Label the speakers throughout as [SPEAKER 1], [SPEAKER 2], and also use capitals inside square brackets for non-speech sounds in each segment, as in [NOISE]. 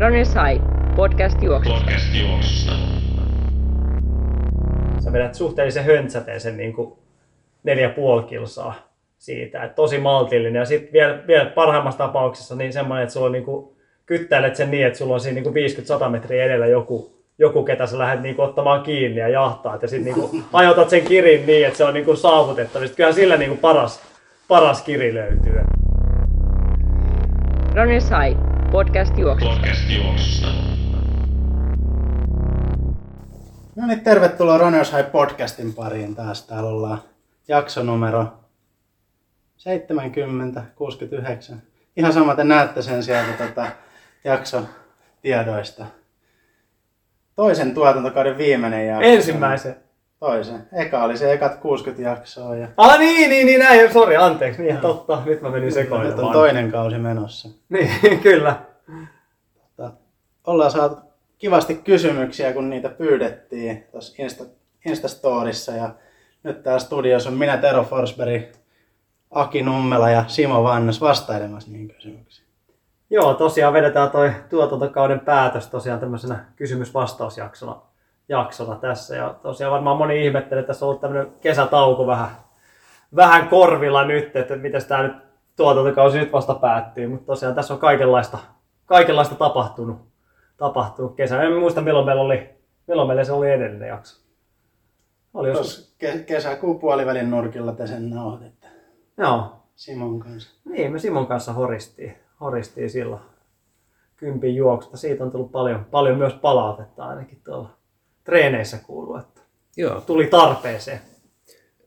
[SPEAKER 1] Runners High, podcast juoksusta.
[SPEAKER 2] Podcast juoksusta.
[SPEAKER 3] Sä vedät suhteellisen höntsäteen niin kuin neljä puoli kilsaa siitä. Et tosi maltillinen. Ja sitten vielä, vielä parhaimmassa tapauksessa niin semmoinen, että sulla on niin kuin, kyttäilet sen niin, että sulla on siinä niin 50-100 metriä edellä joku, joku, ketä sä lähdet niin kuin, ottamaan kiinni ja jahtaat. Ja sitten niin [LAUGHS] ajotat sen kirin niin, että se on niin kuin, saavutettavissa. Kyllähän sillä niin kuin, paras, paras kiri löytyy.
[SPEAKER 1] Runners High, podcast juoksusta.
[SPEAKER 2] Podcast juoksusta.
[SPEAKER 4] No niin, tervetuloa Runners High podcastin pariin taas. Täällä ollaan jakso numero 70, 69. Ihan sama te näette sen sieltä tota, jakson tiedoista. Toisen tuotantokauden viimeinen jakso.
[SPEAKER 3] Ensimmäisen.
[SPEAKER 4] Toisen. Eka oli se ekat 60 jaksoa ja
[SPEAKER 3] Ah niin, niin, niin, näin. Sori, anteeksi. Niin, totta. Nyt mä menin
[SPEAKER 4] nyt
[SPEAKER 3] sekoilemaan.
[SPEAKER 4] on toinen kausi menossa.
[SPEAKER 3] Niin, [LAUGHS] kyllä.
[SPEAKER 4] Tota, ollaan saatu kivasti kysymyksiä, kun niitä pyydettiin tuossa Insta, Instastorissa. Ja nyt täällä studiossa on minä, Tero Forsberg, Aki Nummela ja Simo Vannas vastailemassa niihin kysymyksiin.
[SPEAKER 3] Joo, tosiaan vedetään toi tuotantokauden päätös tosiaan tämmöisenä kysymys-vastausjaksona jaksona tässä. Ja tosiaan varmaan moni ihmettelee, että tässä on ollut tämmöinen kesätauko vähän, vähän korvilla nyt, että miten tämä nyt tuotantokausi nyt vasta päättyy. Mutta tosiaan tässä on kaikenlaista, kaikenlaista tapahtunut, tapahtunut kesä. En muista milloin meillä oli, milloin meillä se oli edellinen jakso. Oli joskus.
[SPEAKER 4] Ke- kesäkuun puolivälin nurkilla te sen nauhoititte
[SPEAKER 3] Joo,
[SPEAKER 4] Simon kanssa.
[SPEAKER 3] Niin, me Simon kanssa horistiin, horistiin silloin kympin juoksusta. Siitä on tullut paljon, paljon myös palautetta ainakin tuolla treeneissä kuuluu, että
[SPEAKER 5] Joo,
[SPEAKER 3] tuli tarpeeseen.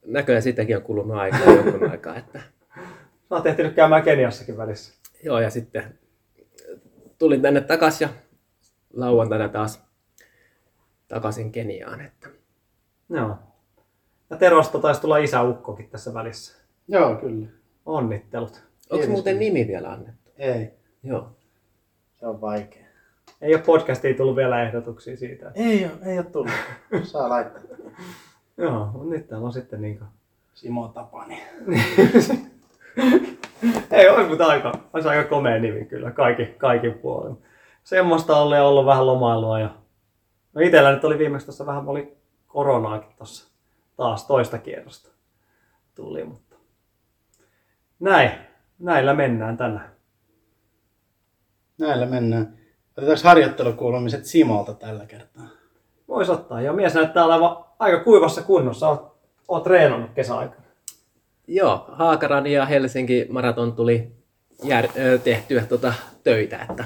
[SPEAKER 5] näköjään sitäkin on kulunut aikaa jonkun aikaa. Että,
[SPEAKER 3] Mä oon tehty käymään Keniassakin välissä.
[SPEAKER 5] joo, ja sitten tulin tänne takaisin ja lauantaina taas takaisin Keniaan. Että,
[SPEAKER 3] Joo. Ja Terosta taisi tulla isäukkokin tässä välissä.
[SPEAKER 4] Joo, kyllä.
[SPEAKER 3] Onnittelut.
[SPEAKER 5] onko muuten nimi vielä annettu?
[SPEAKER 4] Ei,
[SPEAKER 5] Joo.
[SPEAKER 4] se on vaikea.
[SPEAKER 3] Ei ole podcastiin tullut vielä ehdotuksia siitä.
[SPEAKER 4] Ei ole, ei ole tullut. [LAUGHS] Saa laittaa.
[SPEAKER 3] Joo, mutta nyt täällä on sitten niin kuin...
[SPEAKER 4] Simo Tapani. [LAUGHS]
[SPEAKER 3] Ei ole, mutta aika, olisi aika komea nimi kyllä, kaikki, kaikin puolin. Semmoista oli ollut vähän lomailua. Ja... No itellä nyt oli viimeksi tuossa vähän, oli koronaakin tuossa taas toista kierrosta tuli, mutta näin, näillä mennään tänään.
[SPEAKER 4] Näillä mennään. Otetaanko harjoittelukuulumiset Simolta tällä kertaa?
[SPEAKER 3] Vois ottaa. Ja mies näyttää olevan aika kuivassa kunnossa. Oot, oot treenannut kesäaikana.
[SPEAKER 5] Joo, Haakaran ja Helsinki maraton tuli jär, ö, tehtyä tota, töitä. Että,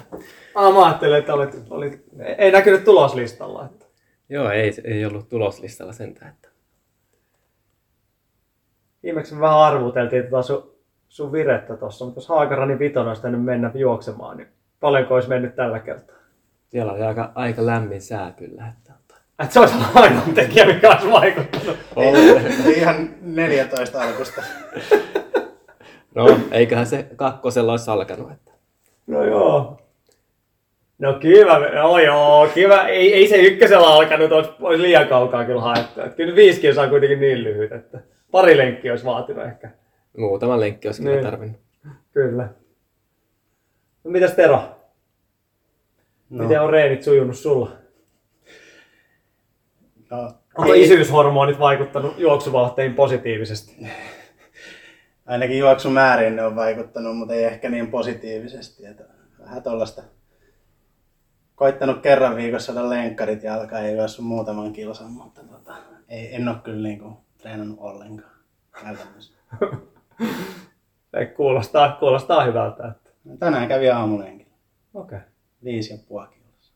[SPEAKER 3] Ah, mä ajattelin, että olit, olit, ei näkynyt tuloslistalla. Että.
[SPEAKER 5] joo, ei, ei ollut tuloslistalla sentään. Että.
[SPEAKER 3] Viimeksi me vähän arvuteltiin tota sun, sun virettä tuossa, mutta jos Haakaranin vitonen olisi tänne mennä juoksemaan, niin paljonko olisi mennyt tällä kertaa?
[SPEAKER 5] Siellä oli aika, aika lämmin sää kyllä. Että, tota.
[SPEAKER 3] Että se olisi ainoa tekijä, mikä olisi vaikuttanut.
[SPEAKER 4] Ei, ihan 14 alkusta.
[SPEAKER 5] No, eiköhän se kakkosella olisi alkanut. Että.
[SPEAKER 3] No joo. No kiva, no joo, kiva. Ei, ei se ykkösellä alkanut, olisi, olisi liian kaukaa kyllä haettu. Että kyllä viisi kilsaa on kuitenkin niin lyhyt, että pari lenkkiä olisi vaatinut ehkä.
[SPEAKER 5] Muutama lenkki olisi kyllä
[SPEAKER 3] Niin.
[SPEAKER 5] tarvinnut.
[SPEAKER 3] Kyllä. No mitäs Tero?
[SPEAKER 4] No,
[SPEAKER 3] Miten on reenit sujunut sulla?
[SPEAKER 4] no,
[SPEAKER 3] Onko
[SPEAKER 4] ei-
[SPEAKER 3] isyyshormonit vaikuttanut juoksuvauhteen positiivisesti?
[SPEAKER 4] Ainakin juoksumääriin ne on vaikuttanut, mutta ei ehkä niin positiivisesti. Että vähän tuollaista koittanut kerran viikossa saada lenkkarit ja juossut muutaman kilsan, mutta tota, ei, en ole kyllä niinku treenannut ollenkaan käytännössä. [LAUGHS]
[SPEAKER 3] Ei, kuulostaa, kuulostaa hyvältä. Että...
[SPEAKER 4] Tänään kävi aamulenkin.
[SPEAKER 3] Okei. Okay.
[SPEAKER 4] Viisi ja puoli kilsa.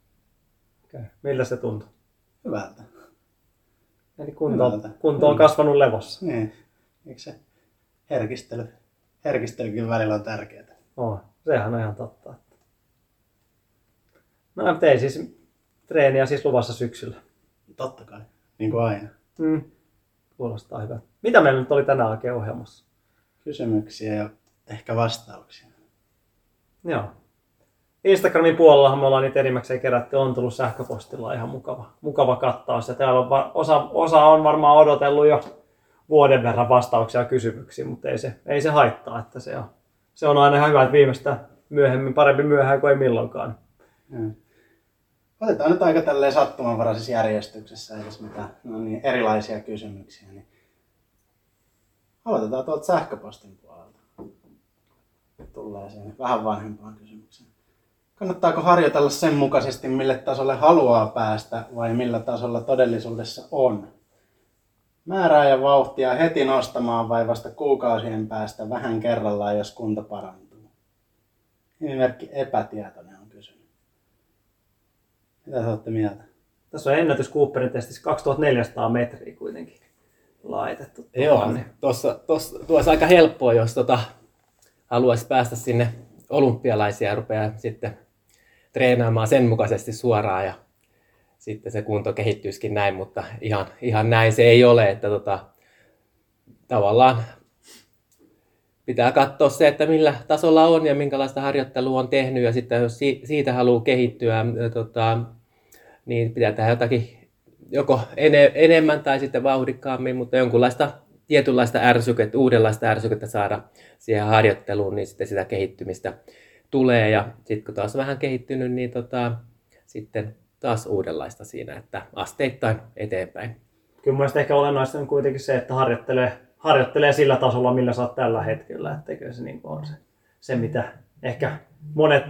[SPEAKER 3] Okay. Miltä se tuntui?
[SPEAKER 4] Hyvältä.
[SPEAKER 3] Eli kunto,
[SPEAKER 4] Hyvältä.
[SPEAKER 3] kunto on kasvanut levossa.
[SPEAKER 4] Niin. Eikö se herkistely, herkistelykin välillä on tärkeää?
[SPEAKER 3] Oh, sehän on ihan totta. No ei siis treeniä siis luvassa syksyllä.
[SPEAKER 4] Totta kai. Niin kuin aina.
[SPEAKER 3] Mm. Kuulostaa hyvältä. Mitä meillä nyt oli tänään oikein ohjelmassa?
[SPEAKER 4] Kysymyksiä ja ehkä vastauksia.
[SPEAKER 3] Joo. Instagramin puolellahan me ollaan niitä enimmäkseen kerätty, on tullut sähköpostilla ihan mukava, mukava kattaus. Ja täällä on va- osa, osa on varmaan odotellut jo vuoden verran vastauksia kysymyksiin, mutta ei se, ei se haittaa, että se on, se on aina ihan hyvä, että viimeistä myöhemmin, parempi myöhään kuin ei milloinkaan.
[SPEAKER 4] Joo. Otetaan nyt aika tälleen sattumanvaraisessa järjestyksessä, tässä mitään no niin, erilaisia kysymyksiä. Niin aloitetaan tuolta sähköpostin puolelta. Tulee siihen vähän vanhempaan kysymykseen. Kannattaako harjoitella sen mukaisesti, mille tasolle haluaa päästä vai millä tasolla todellisuudessa on? Määrää ja vauhtia heti nostamaan vai vasta kuukausien päästä vähän kerrallaan, jos kunto parantuu? Nimimerkki epätietoinen on kysynyt. Mitä te olette mieltä?
[SPEAKER 3] Tässä on ennätys Cooperin testissä 2400 metriä kuitenkin laitettu.
[SPEAKER 5] Joo,
[SPEAKER 3] tuohon,
[SPEAKER 5] niin tossa, tossa, tuo olisi aika helppoa, jos tota, haluaisi päästä sinne olympialaisia ja rupeaa sitten treenaamaan sen mukaisesti suoraan ja sitten se kunto kehittyisikin näin, mutta ihan, ihan näin se ei ole, että tota, tavallaan pitää katsoa se, että millä tasolla on ja minkälaista harjoittelua on tehnyt ja sitten jos siitä haluaa kehittyä, tota, niin pitää tehdä jotakin joko ene, enemmän tai sitten vauhdikkaammin, mutta jonkunlaista tietynlaista ärsykettä, uudenlaista ärsykettä saada siihen harjoitteluun, niin sitten sitä kehittymistä tulee ja sitten kun taas vähän kehittynyt, niin tota, sitten taas uudenlaista siinä, että asteittain eteenpäin.
[SPEAKER 3] Kyllä mielestäni ehkä olennaista on kuitenkin se, että harjoittelee, harjoittelee sillä tasolla, millä sä oot tällä hetkellä, etteikö se niin on se, se, mitä ehkä monet,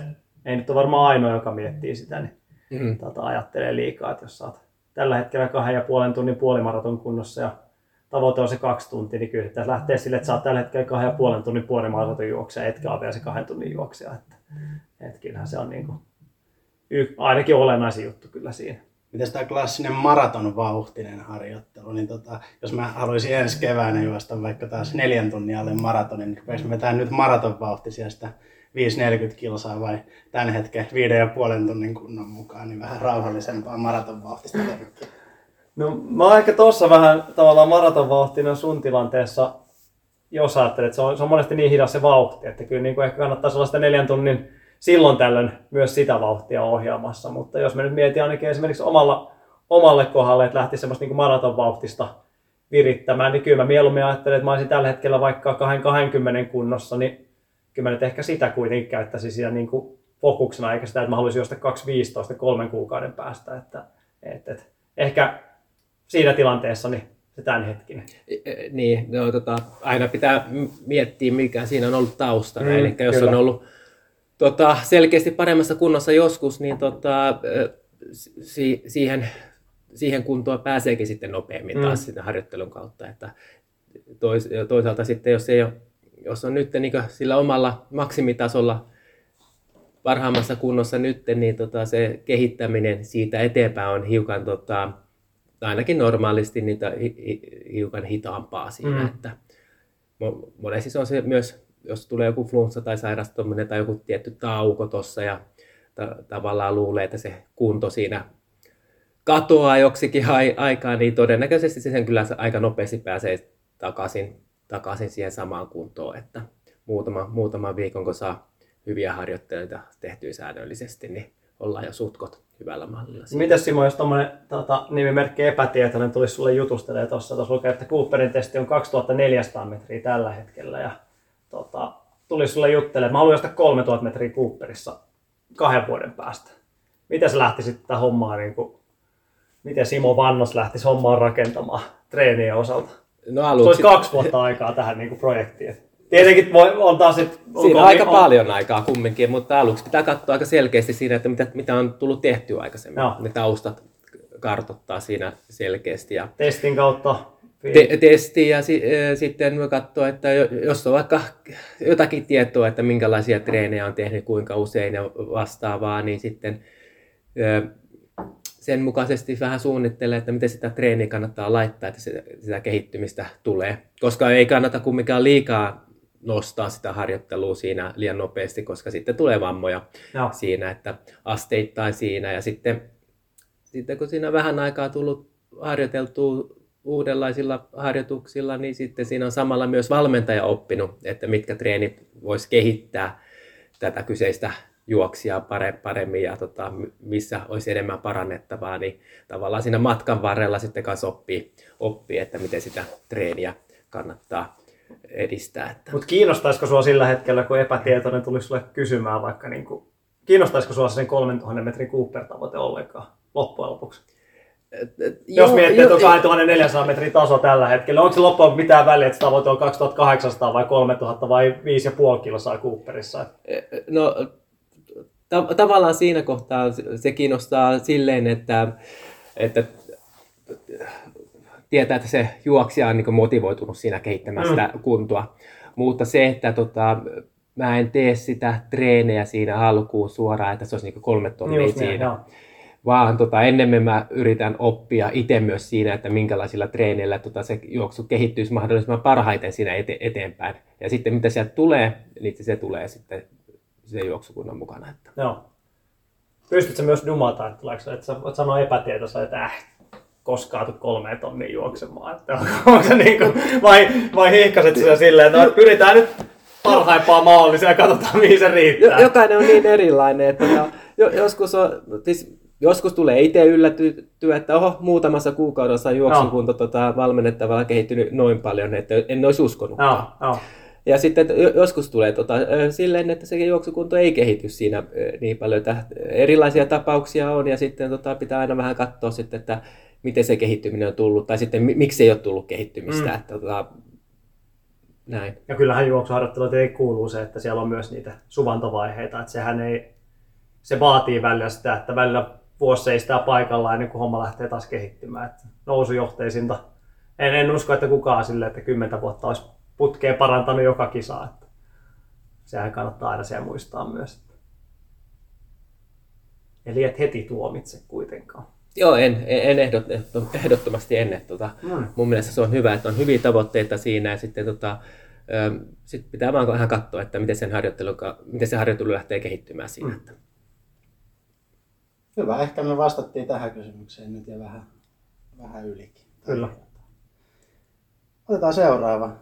[SPEAKER 3] ei nyt ole varmaan ainoa, joka miettii sitä, niin mm. tota, ajattelee liikaa, että jos sä oot tällä hetkellä kahden ja puolen tunnin puolimaraton kunnossa ja tavoite on se kaksi tuntia, niin kyllä pitäisi lähteä sille, että sä oot tällä hetkellä kahden ja puolen tunnin puolimaraton juoksija, etkä ole vielä se kahden tunnin juoksija. Että, että kyllähän se on niin kuin, y, ainakin olennaisin juttu kyllä siinä.
[SPEAKER 4] Miten tämä klassinen maratonvauhtinen harjoittelu, niin tota, jos mä haluaisin ensi keväänä juosta vaikka taas neljän tunnin alle maratonin, niin rupeaisin vetää nyt maratonvauhtisia sitä 5-40 kilsaa vai tämän hetken viiden ja puolen tunnin kunnon mukaan, niin vähän rauhallisempaa maratonvauhtista lenkkiä.
[SPEAKER 3] No mä oon ehkä tossa vähän tavallaan maratonvauhtina sun tilanteessa, jos ajattelet, että se on, se on monesti niin hidas se vauhti, että kyllä niin kuin ehkä kannattaa sellaista neljän tunnin silloin tällöin myös sitä vauhtia ohjaamassa. Mutta jos me nyt mietin ainakin esimerkiksi omalla, omalle kohdalle, että lähtisi semmoista niin maratonvauhtista virittämään, niin kyllä mä mieluummin ajattelen, että mä olisin tällä hetkellä vaikka 20 kunnossa, niin kyllä mä nyt ehkä sitä kuitenkin käyttäisin siinä niin kuin fokuksena, eikä sitä, että mä haluaisin juosta 2.15 kolmen kuukauden päästä. Että, että, että ehkä siinä tilanteessa niin se tämänhetkinen.
[SPEAKER 5] E, e, niin, no, tota, aina pitää miettiä, mikä siinä on ollut taustana. Mm, Eli jos kyllä. on ollut tota, selkeästi paremmassa kunnossa joskus, niin tota, si- siihen, siihen kuntoon pääseekin sitten nopeammin mm. taas sitten harjoittelun kautta. Että tois, toisaalta sitten, jos, ei ole, jos on nyt niin sillä omalla maksimitasolla parhaimmassa kunnossa nyt, niin tota, se kehittäminen siitä eteenpäin on hiukan tota, ainakin normaalisti niitä hiukan hitaampaa siinä. Mm. Että monesti se on se myös, jos tulee joku flunssa tai sairastuminen tai joku tietty tauko tuossa ja ta- tavallaan luulee, että se kunto siinä katoaa joksikin ai- aikaa, niin todennäköisesti se sen kyllä aika nopeasti pääsee takaisin, takaisin siihen samaan kuntoon, että muutama, muutaman viikon kun saa hyviä harjoitteluita tehtyä säännöllisesti, niin ollaan jo sutkot hyvällä mallilla.
[SPEAKER 3] Miten Simo, jos tuommoinen tota, nimimerkki epätietoinen tulisi sulle jutustelemaan tuossa, tuossa lukee, että Cooperin testi on 2400 metriä tällä hetkellä ja tota, tulisi sulle juttelemaan, mä haluan jostain 3000 metriä Cooperissa kahden vuoden päästä. Miten sä lähtisit tätä hommaa, niin kuin, miten Simo Vannos lähtisi hommaan rakentamaan treenien osalta? No aluksi... Se olisi kaksi vuotta aikaa tähän niin kuin projektiin. Tietenkin voi, on taas, että
[SPEAKER 5] Siinä on aika on... paljon aikaa kumminkin, mutta aluksi pitää katsoa aika selkeästi siinä, että mitä, mitä on tullut tehtyä aikaisemmin. Joo. Ne taustat kartottaa siinä selkeästi. Ja
[SPEAKER 3] Testin kautta
[SPEAKER 5] te- testi ja si- äh, sitten katsoa, että jos on vaikka jotakin tietoa, että minkälaisia treenejä on tehnyt, kuinka usein ja vastaavaa, niin sitten äh, sen mukaisesti vähän suunnittelee, että miten sitä treeniä kannattaa laittaa, että sitä, sitä kehittymistä tulee. Koska ei kannata kumminkaan liikaa nostaa sitä harjoittelua siinä liian nopeasti, koska sitten tulee vammoja Joo. siinä, että asteittain siinä ja sitten, sitten kun siinä vähän aikaa tullut harjoiteltua uudenlaisilla harjoituksilla, niin sitten siinä on samalla myös valmentaja oppinut, että mitkä treenit voisi kehittää tätä kyseistä juoksia paremmin ja tota, missä olisi enemmän parannettavaa, niin tavallaan siinä matkan varrella sitten kanssa oppii, oppii että miten sitä treeniä kannattaa edistää. Että...
[SPEAKER 3] Mutta kiinnostaisiko sinua sillä hetkellä, kun epätietoinen tulisi sulle kysymään vaikka niin kuin kiinnostaisiko sinua sen 3000 metrin Cooper-tavoite ollenkaan loppujen lopuksi?
[SPEAKER 5] Et-
[SPEAKER 3] Jos
[SPEAKER 5] joo,
[SPEAKER 3] miettii, että on
[SPEAKER 5] joo,
[SPEAKER 3] 2400 metrin taso tällä hetkellä, onko se loppujen mitään väliä, että tavoite on 2800 vai 3000 vai 5,5 kilsaa Cooperissa?
[SPEAKER 5] No ta- tavallaan siinä kohtaa se kiinnostaa silleen, että, että tietää, että se juoksija on niin motivoitunut siinä kehittämään
[SPEAKER 3] Mm.
[SPEAKER 5] sitä kuntoa. Mutta se, että tota, mä en tee sitä treenejä siinä alkuun suoraan, että se olisi niin kolme tonnia
[SPEAKER 3] Just niin,
[SPEAKER 5] siinä.
[SPEAKER 3] joo.
[SPEAKER 5] vaan tota, ennemmin mä yritän oppia itse myös siinä, että minkälaisilla treeneillä tota, se juoksu kehittyisi mahdollisimman parhaiten siinä ete- eteenpäin. Ja sitten mitä sieltä tulee, niin se tulee sitten sen juoksukunnan mukana. Että.
[SPEAKER 3] Joo. Pystytkö myös dumata, että se, että sä voit sanoa epätietoisesti, että äh, koskaan tuu kolmeen tonniin juoksemaan. Että onko se niin kuin, vai, vai hihkaset sitä silleen, että no, pyritään nyt parhaimpaan mahdolliseen ja katsotaan mihin se riittää.
[SPEAKER 5] Jo, jokainen on niin erilainen, että jo, joskus, on, siis, joskus tulee itse yllättyä, että oho, muutamassa kuukaudessa juoksukunto tota, valmennettavalla kehittynyt noin paljon, että en olisi uskonut.
[SPEAKER 3] Joo, joo.
[SPEAKER 5] Ja sitten joskus tulee tota, silleen, että se juoksukunto ei kehity siinä niin paljon. Että erilaisia tapauksia on ja sitten tota, pitää aina vähän katsoa sitten, että miten se kehittyminen on tullut tai sitten mi- miksi ei ole tullut kehittymistä.
[SPEAKER 3] Mm.
[SPEAKER 5] Että, tota, näin.
[SPEAKER 3] Ja kyllähän juoksuharjoitteluun ei kuuluu se, että siellä on myös niitä suvantovaiheita, että sehän ei, se vaatii välillä sitä, että välillä vuosi seistää paikallaan ennen kuin homma lähtee taas kehittymään. Että nousujohteisinta. En, en usko, että kukaan sille, että kymmentä vuotta olisi putkeen parantanut joka kisa. Että sehän kannattaa aina siellä muistaa myös. Eli et heti tuomitse kuitenkaan.
[SPEAKER 5] Joo, en, en ehdot, ehdottomasti ennen. Tota,
[SPEAKER 3] Mm.
[SPEAKER 5] Mun mielestä se on hyvä, että on hyviä tavoitteita siinä ja sitten tota, sit pitää vaan vähän katsoa, että miten, sen harjoittelu, miten se harjoittelu lähtee kehittymään siinä.
[SPEAKER 3] Mm.
[SPEAKER 5] Että.
[SPEAKER 4] Hyvä, ehkä me vastattiin tähän kysymykseen nyt ja vähän, vähän ylikin.
[SPEAKER 3] Kyllä.
[SPEAKER 4] Otetaan seuraava.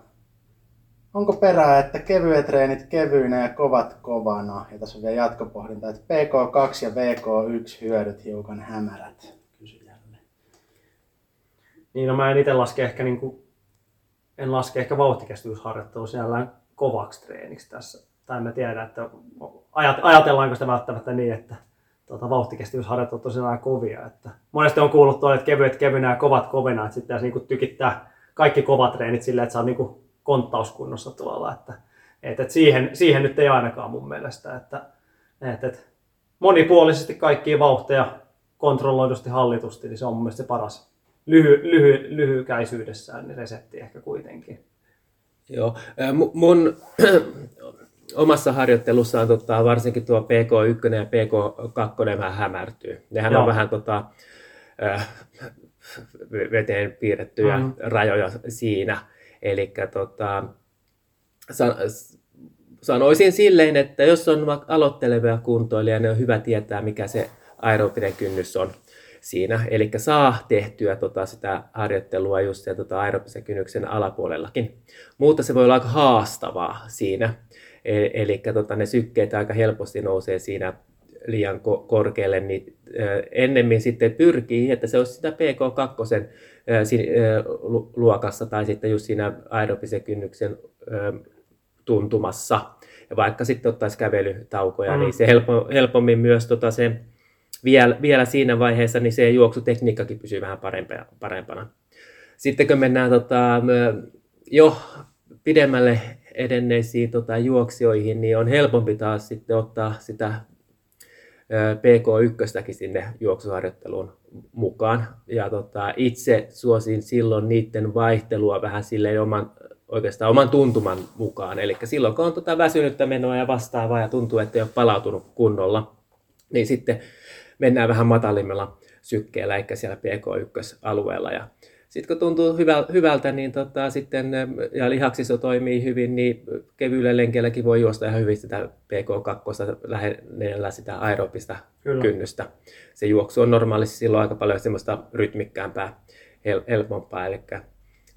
[SPEAKER 4] Onko perää, että kevyet treenit kevyinä ja kovat kovana? Ja tässä on vielä jatkopohdinta, että PK2 ja VK1 hyödyt hiukan hämärät.
[SPEAKER 3] Niin, no mä en itse laske ehkä niin kuin, en laske ehkä vauhtikestävyysharjoittelu sinällään kovaksi treeniksi tässä. Tai mä tiedä, että ajat, ajatellaanko sitä välttämättä niin, että tuota, vauhtikestävyysharjoittelut on sinällään kovia. Että monesti on kuullut tuolle, että kevyet kevyinä ja kovat kovina, että sitten niin tykittää kaikki kovat treenit silleen, että sä oot niin konttauskunnossa tuolla. Että, että, siihen, siihen, nyt ei ainakaan mun mielestä. Että, että, että monipuolisesti kaikkia vauhteja kontrolloidusti, hallitusti, niin se on mun mielestä se paras lyhy, lyhy, lyhykäisyydessään niin resepti ehkä kuitenkin.
[SPEAKER 5] Joo, mun [CLEARS THROAT] omassa harjoittelussaan tota, varsinkin tuo PK1 ja PK2 vähän hämärtyy. Nehän
[SPEAKER 3] Joo.
[SPEAKER 5] on vähän tota, äh, veteen piirrettyjä
[SPEAKER 3] Mm.
[SPEAKER 5] mm. rajoja siinä. Eli tota, san, sanoisin silleen, että jos on vaikka aloittelevia kuntoilija, niin on hyvä tietää, mikä se aerobinen kynnys on siinä. Eli saa tehtyä tota, sitä harjoittelua just sen tota, aerobisen kynnyksen alapuolellakin. Mutta se voi olla aika haastavaa siinä. E- Eli tota, ne sykkeet aika helposti nousee siinä liian ko- korkealle, niin ennemmin sitten pyrkii, että se olisi sitä PK2 ö, si- ö, lu- luokassa tai sitten just siinä aerobisen kynnyksen tuntumassa. Ja vaikka sitten ottaisi kävelytaukoja,
[SPEAKER 3] Mm.
[SPEAKER 5] mm. niin se helpo, helpommin myös tota se, vielä, vielä siinä vaiheessa niin se juoksutekniikkakin pysyy vähän parempana. parempana. Sitten kun mennään tota, jo pidemmälle edenneisiin tota, juoksijoihin, niin on helpompi taas sitten ottaa sitä ö, PK1 sinne juoksuharjoitteluun mukaan. Ja tota, itse suosin silloin niiden vaihtelua vähän silleen oman, oikeastaan oman tuntuman mukaan. Eli silloin kun on tota väsynyttä menoa ja vastaavaa ja tuntuu, että ei ole palautunut kunnolla, niin sitten mennään vähän matalimmalla sykkeellä, eikä siellä PK1-alueella. Ja sitten kun tuntuu hyvä, hyvältä, niin tota, sitten, ja lihaksiso toimii hyvin, niin kevyillä lenkeilläkin voi juosta ihan hyvin sitä PK2 lähellä sitä aerobista
[SPEAKER 3] Kyllä.
[SPEAKER 5] kynnystä. Se juoksu on normaalisti silloin aika paljon semmoista rytmikkäämpää, hel- helpompaa. Eli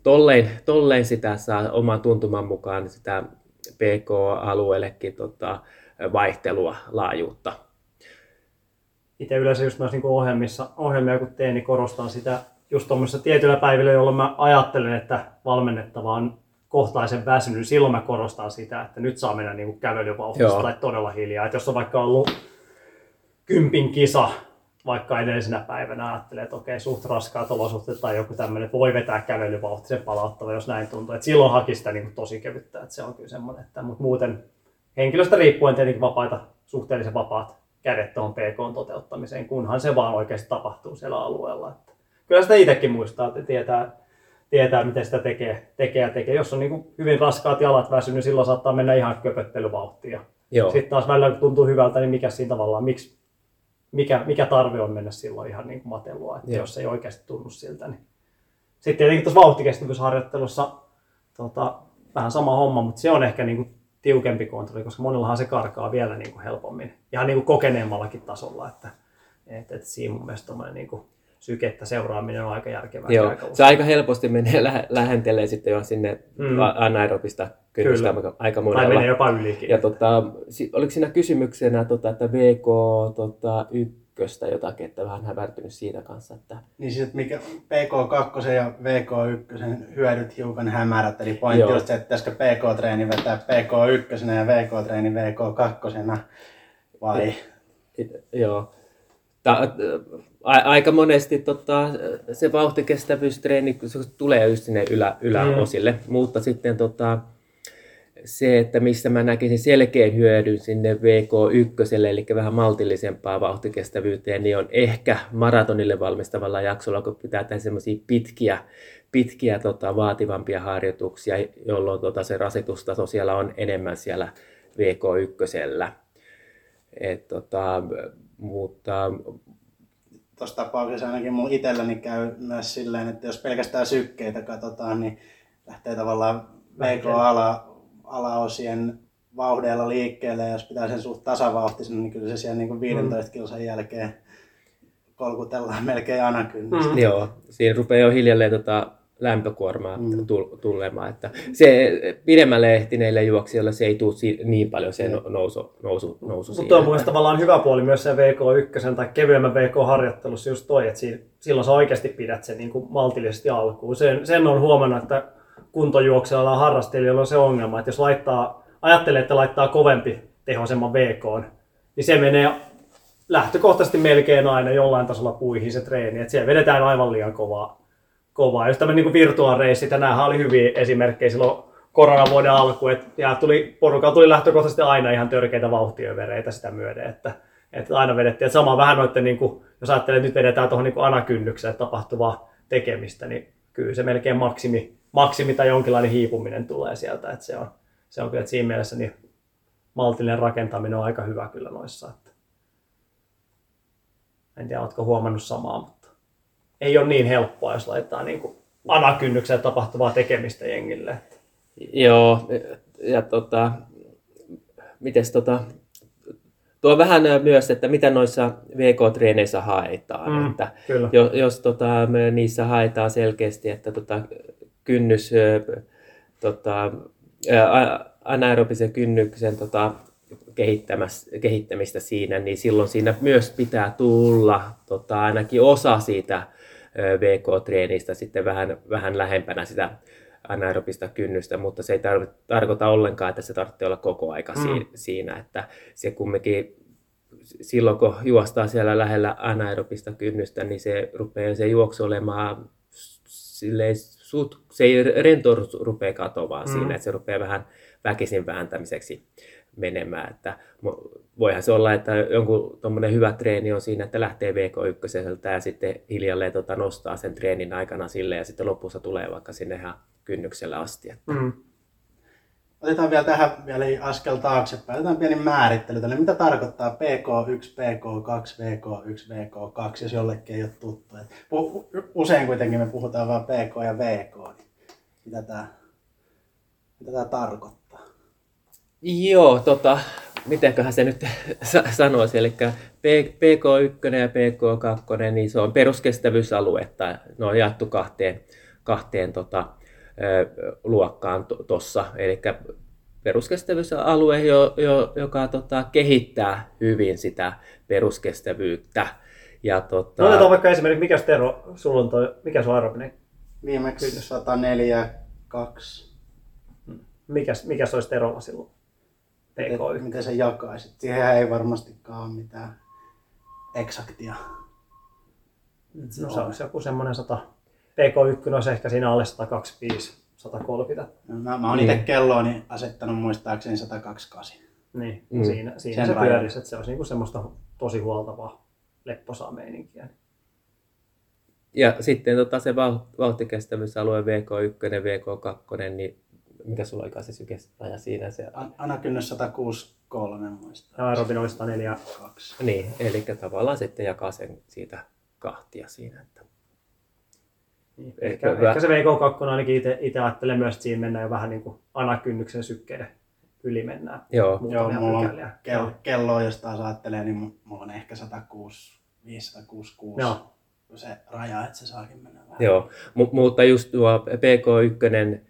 [SPEAKER 5] tollein, tollein sitä saa oman tuntuman mukaan sitä PK-alueellekin tota, vaihtelua, laajuutta.
[SPEAKER 3] Itse yleensä just noissa niin ohjelmissa, ohjelmia kun teen, niin korostan sitä just tuommoisissa tietyillä päivillä, jolloin mä ajattelen, että valmennettava on kohtaisen väsynyt, niin silloin mä korostan sitä, että nyt saa mennä niin kävelyvauhdissa tai todella hiljaa. Että jos on vaikka ollut kympin kisa, vaikka edellisenä päivänä ajattelee, että okei, suht raskaat olosuhteet tai joku tämmöinen, että voi vetää kävelyvauhtisen palauttava, jos näin tuntuu. Et silloin haki sitä niin kuin tosi kevyttä, että se on kyllä semmoinen, että, mutta muuten henkilöstä riippuen tietenkin vapaita, suhteellisen vapaat kädet tuohon PK toteuttamiseen, kunhan se vaan oikeasti tapahtuu siellä alueella. Että kyllä sitä itsekin muistaa, että tietää, tietää miten sitä tekee, tekee ja tekee. Jos on niin kuin hyvin raskaat jalat väsynyt, niin silloin saattaa mennä ihan köpöttelyvauhtia.
[SPEAKER 5] Joo.
[SPEAKER 3] Sitten taas välillä kun tuntuu hyvältä, niin mikä siinä tavallaan, miksi, mikä, mikä tarve on mennä silloin ihan niin kuin matelua, että
[SPEAKER 5] Joo.
[SPEAKER 3] jos ei oikeasti tunnu siltä. Niin. Sitten tietenkin tuossa vauhtikestävyysharjoittelussa tota, vähän sama homma, mutta se on ehkä niin kuin tiukempi kontrolli, koska monillahan se karkaa vielä niin kuin helpommin, ihan niin kuin kokeneemmallakin tasolla, että, että, että siinä mun mielestä niin kuin sykettä seuraaminen on aika järkevää.
[SPEAKER 5] Joo,
[SPEAKER 3] aika
[SPEAKER 5] se aika helposti menee [LAUGHS] lä- lähentelee sitten jo sinne
[SPEAKER 3] Mm.
[SPEAKER 5] anaerobista kynnystä aika, aika
[SPEAKER 3] tai
[SPEAKER 5] monella.
[SPEAKER 3] menee jopa ylikin.
[SPEAKER 5] Ja tota, oliko siinä kysymyksenä, tota, että VK tota, ykköstä jotakin, että vähän hämärtynyt siitä kanssa, että
[SPEAKER 4] Niin siis, että mikä PK2 ja VK1 hyödyt hiukan hämärät. Eli pointti
[SPEAKER 5] Joo.
[SPEAKER 4] just se, että pitäisikö PK-treeni vetää PK1 ja VK-treeni VK2 vai?
[SPEAKER 5] Joo. Ta- aika monesti tota, se vauhtikestävyystreeni se tulee just sinne ylä- yläosille, mm. mutta sitten tota, se, että missä mä näkisin selkeän hyödyn sinne VK1, eli vähän maltillisempaa vauhtikestävyyteen, niin on ehkä maratonille valmistavalla jaksolla, kun pitää tehdä semmoisia pitkiä, pitkiä tota, vaativampia harjoituksia, jolloin tota, se rasitustaso siellä on enemmän siellä VK1. Et, tota, mutta
[SPEAKER 4] Tuossa tapauksessa ainakin mun itselläni käy myös silleen, että jos pelkästään sykkeitä katsotaan, niin lähtee tavallaan VK-ala, alaosien vauhdeilla liikkeelle, ja jos pitää sen suht tasavauhtisena, niin kyllä se siellä niin 15 kilsan jälkeen kolkutellaan melkein anakynnystä.
[SPEAKER 3] Mm.
[SPEAKER 5] Joo, siinä rupeaa jo hiljalleen tota lämpökuormaa
[SPEAKER 4] Mm.
[SPEAKER 5] mm. tulemaan. Että se pidemmälle ehtineille juoksijoille se ei tule niin paljon se no- nousu, nousu, nousu
[SPEAKER 3] Mutta on mun mielestä tavallaan hyvä puoli myös se VK1 tai kevyemmän VK-harjoittelussa just toi, että siinä, silloin sä oikeasti pidät sen niin kuin maltillisesti alkuun. Sen, sen on huomannut, että kuntojuoksijalla ja harrastelijoilla on se ongelma, että jos laittaa, ajattelee, että laittaa kovempi tehoisemman VK, niin se menee lähtökohtaisesti melkein aina jollain tasolla puihin se treeni, että siellä vedetään aivan liian kovaa. kovaa. Just tämmöinen niin virtuaalireissit, ja nämähän oli hyviä esimerkkejä silloin koronavuoden alku, että tuli, porukalla tuli lähtökohtaisesti aina ihan törkeitä vauhtiovereitä sitä myöden, että, että aina vedettiin. Että sama vähän noitten, niin kuin, jos ajattelee, että nyt vedetään tuohon niin anakynnykseen tapahtuvaa tekemistä, niin kyllä se melkein maksimi, maksimi tai jonkinlainen hiipuminen tulee sieltä, että se on, se on kyllä, että siinä mielessä niin maltillinen rakentaminen on aika hyvä kyllä noissa. Että. En tiedä, oletko huomannut samaa, mutta ei ole niin helppoa, jos laitetaan niin kuin anakynnykseen tapahtuvaa tekemistä jengille.
[SPEAKER 5] Joo, ja tota, mites tota, tuo vähän myös, että mitä noissa VK-treeneissä haetaan.
[SPEAKER 3] Mm,
[SPEAKER 5] että
[SPEAKER 3] kyllä.
[SPEAKER 5] jos, jos tota, me niissä haetaan selkeästi, että tota, kynnys, tota, anaerobisen kynnyksen tota, kehittämistä siinä, niin silloin siinä myös pitää tulla tota, ainakin osa siitä VK-treenistä sitten vähän, vähän lähempänä sitä anaerobista kynnystä, mutta se ei tarv- tarkoita ollenkaan, että se tarvitsee olla koko aika
[SPEAKER 3] Mm.
[SPEAKER 5] si- siinä, että se kumminkin silloin kun juostaa siellä lähellä anaerobista kynnystä, niin se rupeaa se juoksu olemaan silleen, sut, se ei rentous rupea katoamaan
[SPEAKER 3] Mm.
[SPEAKER 5] siinä, että se rupeaa vähän väkisin vääntämiseksi menemään. Että voihan se olla, että jonkun tuommoinen hyvä treeni on siinä, että lähtee VK1 ja sitten hiljalleen tota nostaa sen treenin aikana sille ja sitten lopussa tulee vaikka sinne ihan kynnyksellä asti. Että
[SPEAKER 3] Mm.
[SPEAKER 4] Otetaan vielä tähän vielä askel taaksepäin. Otetaan pieni määrittely tälle. Mitä tarkoittaa PK1, PK2, VK1, VK2, jos jollekin ei ole tuttu. Usein kuitenkin me puhutaan vain PK ja VK. Niin mitä tämä mitä tää tarkoittaa?
[SPEAKER 5] Joo, tota, mitenköhän se nyt sa- sanoisi, eli P- PK1 ja PK2, niin se on peruskestävyysaluetta, ne on jaettu kahteen, kahteen tota, luokkaan tuossa, eli peruskestävyysalue, jo, jo, joka tota, kehittää hyvin sitä peruskestävyyttä. Ja, tota,
[SPEAKER 3] No otetaan vaikka esimerkiksi, mikä Tero, sulla on toi, mikä sun aerobinen,
[SPEAKER 4] Viimeksi 104, 2.
[SPEAKER 3] mikä, mikä se olisi Terolla silloin? PK1.
[SPEAKER 4] Miten se jakaisit? Siihen ei varmastikaan ole mitään eksaktia.
[SPEAKER 3] No se olisi joku semmoinen 100, PK1 olisi ehkä siinä alle 125, 130.
[SPEAKER 4] Mä, mä oon
[SPEAKER 5] Niin.
[SPEAKER 4] itse kellooni asettanut muistaakseni 128.
[SPEAKER 3] Niin,
[SPEAKER 5] Mm.
[SPEAKER 3] mm. siinä, siinä
[SPEAKER 4] Sen
[SPEAKER 3] se
[SPEAKER 4] rajan.
[SPEAKER 3] pyörisi, että se olisi niinku semmoista tosi huoltavaa lepposaa meininkiä.
[SPEAKER 5] Ja sitten tota, se vau- vauhtikestävyysalue VK1, VK2, niin mikä sulla oli se sykeraja siinä? Se,
[SPEAKER 4] An- Anakynnys 163 muistaa.
[SPEAKER 3] Ja aerobin 104.
[SPEAKER 4] Kaksi.
[SPEAKER 5] niin, eli tavallaan sitten jakaa sen siitä kahtia siinä. Että,
[SPEAKER 3] Niin.
[SPEAKER 5] Ehkä
[SPEAKER 3] Ehkä, ehkä se VK2 ainakin itse ajattelen myös, että siinä mennään jo vähän niin kuin anakynnyksen sykkeiden yli mennään.
[SPEAKER 5] joo,
[SPEAKER 4] Joo, mulla on kello, kelloa, jos taas ajattelee, niin mu- mulla on ehkä 165, 166
[SPEAKER 3] Joo.
[SPEAKER 4] se raja, että se saakin mennä vähän.
[SPEAKER 5] Joo, M- mutta just tuo PK1,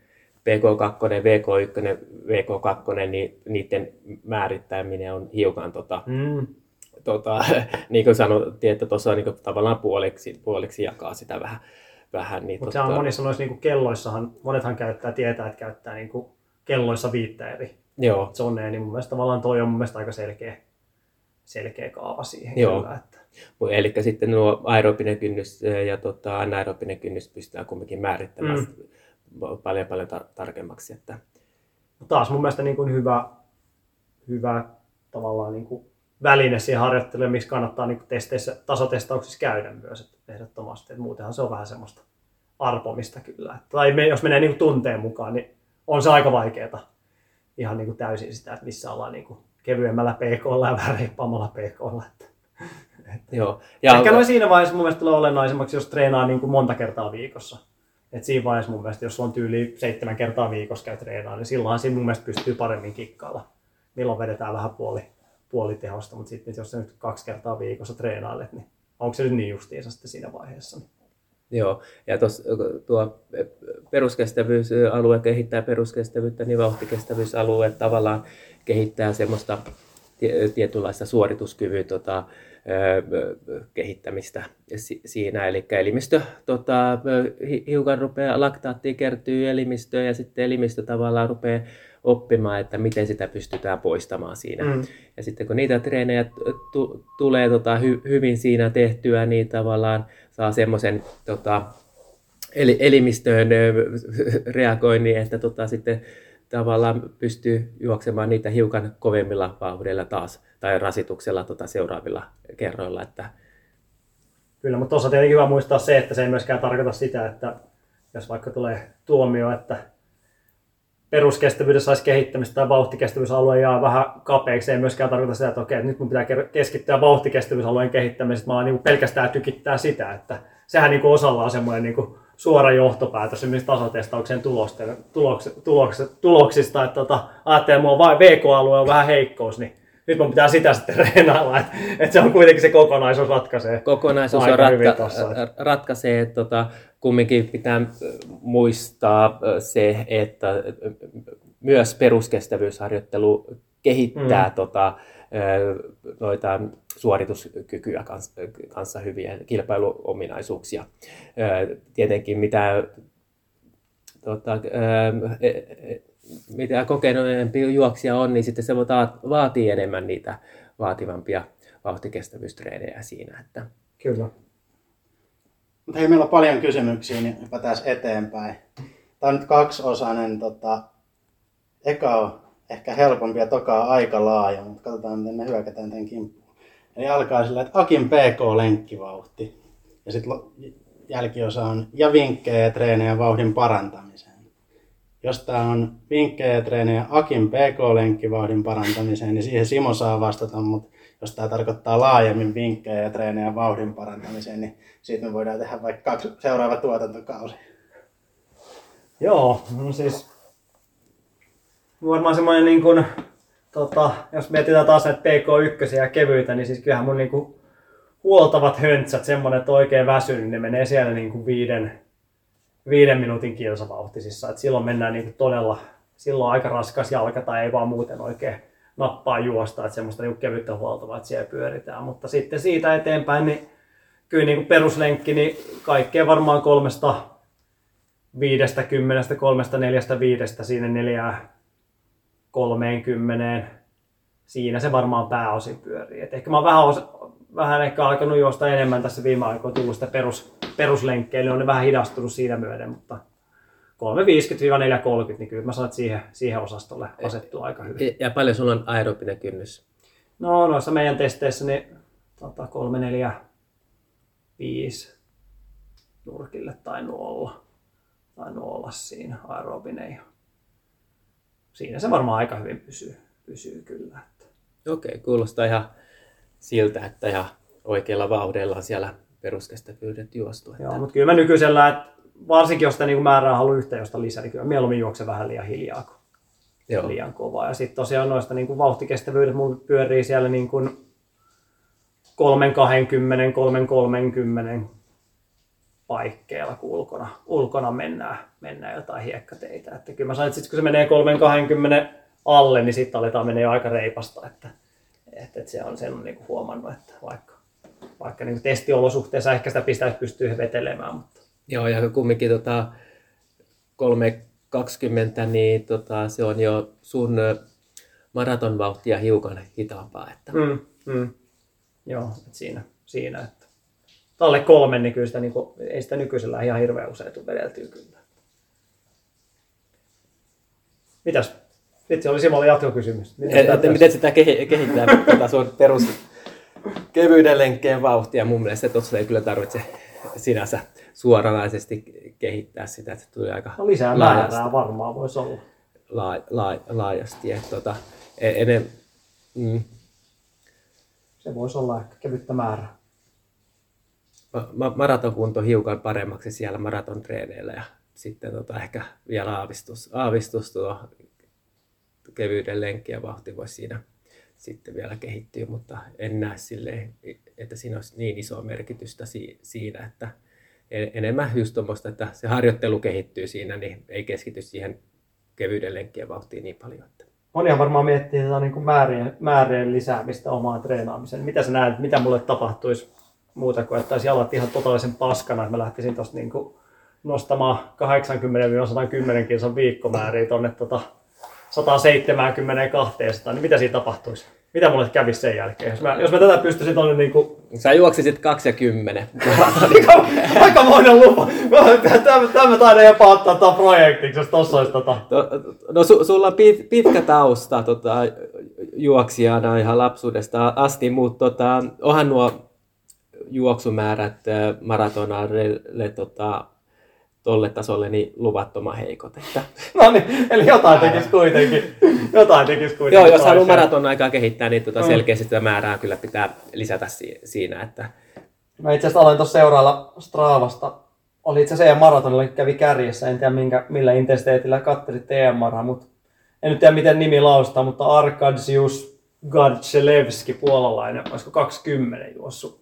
[SPEAKER 5] PK2, VK1, VK2, niin niiden määrittäminen on hiukan, tota,
[SPEAKER 3] Mm.
[SPEAKER 5] tota, [LAUGHS] niin kuin sanottiin, että tuossa on niin kuin tavallaan puoliksi, puoliksi jakaa sitä vähän. Vähän niin,
[SPEAKER 3] Mutta se on monissa noissa niin kelloissahan, monethan käyttää, tietää, että käyttää niin kuin kelloissa viittä eri
[SPEAKER 5] Joo,
[SPEAKER 3] zonea, niin mun mielestä tavallaan toi on mun mielestä aika selkeä, selkeä kaava siihen
[SPEAKER 5] Joo.
[SPEAKER 3] kyllä. Että,
[SPEAKER 5] eli sitten nuo aerobinen kynnys ja tota, anaerobinen kynnys pystytään kumminkin määrittämään mm. paljon paljon tar- tarkemmaksi. Että,
[SPEAKER 3] taas mun mielestä niin kuin hyvä, hyvä tavallaan niin kuin väline siihen harjoitteluun, miksi kannattaa niin testeissä, tasotestauksissa käydä myös että ehdottomasti. Että muutenhan se on vähän semmoista arpomista kyllä. Että- Tai me, jos menee niin tunteen mukaan, niin on se aika vaikeaa ihan niin kuin täysin sitä, että missä ollaan niin kuin kevyemmällä PKlla ja vähän reippaammalla PKlla. Että.
[SPEAKER 5] joo.
[SPEAKER 3] Ja Ehkä noin siinä vaiheessa mun mielestä tulee olennaisemmaksi, jos treenaa niin kuin monta kertaa viikossa. Et siinä vaiheessa mun mielestä, jos on tyyli seitsemän kertaa viikossa käy treenaa, niin silloinhan siinä mun mielestä pystyy paremmin kikkailla. Milloin vedetään vähän puoli, puolitehosta, mutta sitten jos sä nyt kaksi kertaa viikossa treenailet, niin onko se nyt niin justiinsa sitten siinä vaiheessa?
[SPEAKER 5] Joo, ja tos, tuo peruskestävyysalue kehittää peruskestävyyttä, niin vauhtikestävyysalue tavallaan kehittää semmoista tie- tietynlaista suorituskyvyn tota, kehittämistä si- siinä. Eli elimistö tota, hi- hiukan rupeaa, laktaattia kertyy elimistöön ja sitten elimistö tavallaan rupeaa oppimaan, että miten sitä pystytään poistamaan siinä.
[SPEAKER 3] Mm.
[SPEAKER 5] Ja sitten kun niitä treenejä tu- tulee tota, hy- hyvin siinä tehtyä, niin tavallaan saa semmoisen tota, eli- elimistöön [LAUGHS] reagoinnin, että tota, sitten tavallaan pystyy juoksemaan niitä hiukan kovemmilla vauhdilla taas tai rasituksella tota, seuraavilla kerroilla. Että,
[SPEAKER 3] Kyllä, mutta tuossa on tietenkin hyvä muistaa se, että se ei myöskään tarkoita sitä, että jos vaikka tulee tuomio, että peruskestävyydessä saisi kehittämistä tai vauhtikestävyysalue jää vähän kapeaksi, se ei myöskään tarkoita sitä, että okei, että nyt mun pitää keskittyä vauhtikestävyysalueen kehittämiseen, vaan niin pelkästään tykittää sitä, että sehän niin osalla on semmoinen niin suora johtopäätös esimerkiksi tasotestauksen tulosten, tuloks, tuloks, tuloksista, että tota, ajattelee, että mulla on vain VK-alue on vähän heikkous, niin nyt mun pitää sitä sitten [LAUGHS] reenailla, että, että se on kuitenkin se kokonaisuus ratkaisee.
[SPEAKER 5] kokonaisuus on ratka-
[SPEAKER 3] tossa, että-
[SPEAKER 5] ratkaisee, että tota, kumminkin pitää muistaa se, että myös peruskestävyysharjoittelu kehittää mm. tota, noita suorituskykyä kanssa, kanssa hyviä kilpailuominaisuuksia. Tietenkin mitä tota, mitä kokeneempi juoksija on, niin sitten se vaatii- enemmän niitä vaativampia vauhtikestävyystreenejä siinä. Että,
[SPEAKER 3] Kyllä.
[SPEAKER 4] Mutta hei, meillä on paljon kysymyksiä, niin hypätään eteenpäin. Tämä on nyt kaksiosainen. Tota, eka on ehkä helpompi ja toka on aika laaja, mutta katsotaan miten me hyökätään tämän kimppuun. Eli alkaa sillä, että Akin PK-lenkkivauhti. Ja sitten jälkiosa on ja vinkkejä ja treenejä vauhdin parantamiseen. Jos tämä on vinkkejä treenejä Akin PK-lenkkivauhdin parantamiseen, niin siihen Simo saa vastata, mutta jos tämä tarkoittaa laajemmin vinkkejä ja treenejä vauhdin parantamiseen, niin siitä me voidaan tehdä vaikka kaksi seuraava tuotantokausi.
[SPEAKER 3] Joo, no siis varmaan semmoinen niin kuin, tota, jos mietitään taas näitä PK1 ja kevyitä, niin siis kyllähän mun niin kuin, huoltavat höntsät, semmoinen, että oikein väsynyt, niin ne menee siellä niin viiden, viiden minuutin kilsavauhtisissa. Et silloin mennään niin todella, silloin aika raskas jalka tai ei vaan muuten oikein nappaa juosta, että semmoista niin kuin kevyttä huoltavaa, että siellä pyöritään. Mutta sitten siitä eteenpäin, niin kyllä niin kuin peruslenkki, niin kaikkea varmaan kolmesta viidestä kymmenestä, kolmesta neljästä viidestä siinä neljää kolmeenkymmeneen. Siinä se varmaan pääosin pyörii. Et ehkä mä oon vähän vähän ehkä alkanut juosta enemmän tässä viime aikoina, tullut sitä perus, peruslenkkejä, niin on ne vähän hidastunut siinä myöden, mutta 350-430, niin kyllä mä saat siihen, siihen osastolle asettua aika hyvin.
[SPEAKER 5] Ja paljon sulla on aerobinen kynnys?
[SPEAKER 3] No noissa meidän testeissä niin tota, 3, 4, 5 nurkille tai olla. Tai olla siinä aerobinen. Ja siinä se varmaan aika hyvin pysyy, pysyy kyllä.
[SPEAKER 5] Okei, kuulostaa ihan siltä, että ihan oikealla vauhdilla on siellä peruskestävyydet juostu. Että...
[SPEAKER 3] Joo, mutta kyllä mä nykyisellä, että varsinkin jos sitä niin määrää haluaa yhtä josta lisää, niin kyllä mieluummin juokse vähän liian hiljaa kuin Joo. liian kovaa. Ja sitten tosiaan noista niin kuin vauhtikestävyydet mun pyörii siellä niin kuin 320, 330 paikkeilla, kun ulkona, ulkona mennään, mennään jotain hiekkateitä. Että kyllä mä sain, että sit, kun se menee 320 alle, niin sitten aletaan menee aika reipasta. Että, että, että se on sen on niin kuin huomannut, että vaikka, vaikka niin testiolosuhteessa ehkä sitä pistäisi pystyy vetelemään. Mutta...
[SPEAKER 5] Joo, ja kumminkin tota, 320, niin tota, se on jo sun maratonvauhtia hiukan hitaampaa. Että...
[SPEAKER 3] Mm, mm. Joo, että siinä, siinä, että alle kolme, niin kyllä sitä, niin kuin, ei sitä nykyisellä ihan hirveän usein tule vedeltyä kyllä. Mitäs? Sitten oli Simolle jatkokysymys.
[SPEAKER 5] Miten, et, et, miten sitä kehittää tätä sun perus kevyyden lenkkeen vauhtia? Mun mielestä tuossa ei kyllä tarvitse sinänsä suoranaisesti kehittää sitä, että se tuli aika
[SPEAKER 3] no lisää laajasti. määrää varmaan voisi olla.
[SPEAKER 5] La, la, laajasti. Että, tota, e- ennen, mm.
[SPEAKER 3] Se voisi olla ehkä kevyttä määrää
[SPEAKER 5] maratonkunto hiukan paremmaksi siellä maratontreeneillä ja sitten tota, ehkä vielä aavistus, aavistus tuo kevyyden lenkki ja vauhti voisi siinä sitten vielä kehittyä, mutta en näe silleen, että siinä olisi niin isoa merkitystä siinä, että enemmän just tuommoista, että se harjoittelu kehittyy siinä, niin ei keskity siihen kevyyden lenkkien vauhtiin niin paljon. Että.
[SPEAKER 3] Monihan varmaan miettii tätä niin kuin määrien, määrien lisäämistä omaan treenaamiseen. Mitä sä näet, mitä mulle tapahtuisi muuta kuin, että olisi jalat ihan totaalisen paskana, että mä lähtisin tuosta niin nostamaan 80-110 kilsan viikkomääriä tuonne tota 172, niin mitä siinä tapahtuisi? Mitä mulle kävisi sen jälkeen? Jos mä, jos mä tätä pystyisin tuonne niin kuin...
[SPEAKER 5] Sä juoksisit 2 ja 10. [LAUGHS]
[SPEAKER 3] Aikamoinen lupa. Tämä, tämä taidan jopa ottaa tämän projektiksi, jos tossa olisi tota...
[SPEAKER 5] No su, sulla on pit, pitkä tausta tota, juoksijana ihan lapsuudesta asti, mutta tota, onhan nuo juoksumäärät maratonaarille tota, tolle tasolle niin luvattoman heikot. Että... [LAUGHS]
[SPEAKER 3] No niin, eli jotain tekisi kuitenkin. Jotain tekisi kuitenkin.
[SPEAKER 5] Joo, jos haluaa maraton aikaa kehittää, niin tota selkeästi sitä määrää kyllä pitää lisätä siinä. Että...
[SPEAKER 3] Mä itse asiassa aloin tuossa seuraalla Straavasta. Oli itse asiassa maratonilla kävi kärjessä, en tiedä minkä, millä intensiteetillä kattelit EM-maraa, mutta en nyt tiedä miten nimi laustaa, mutta Arkadzius Gadzelewski, puolalainen, olisiko 20 juossut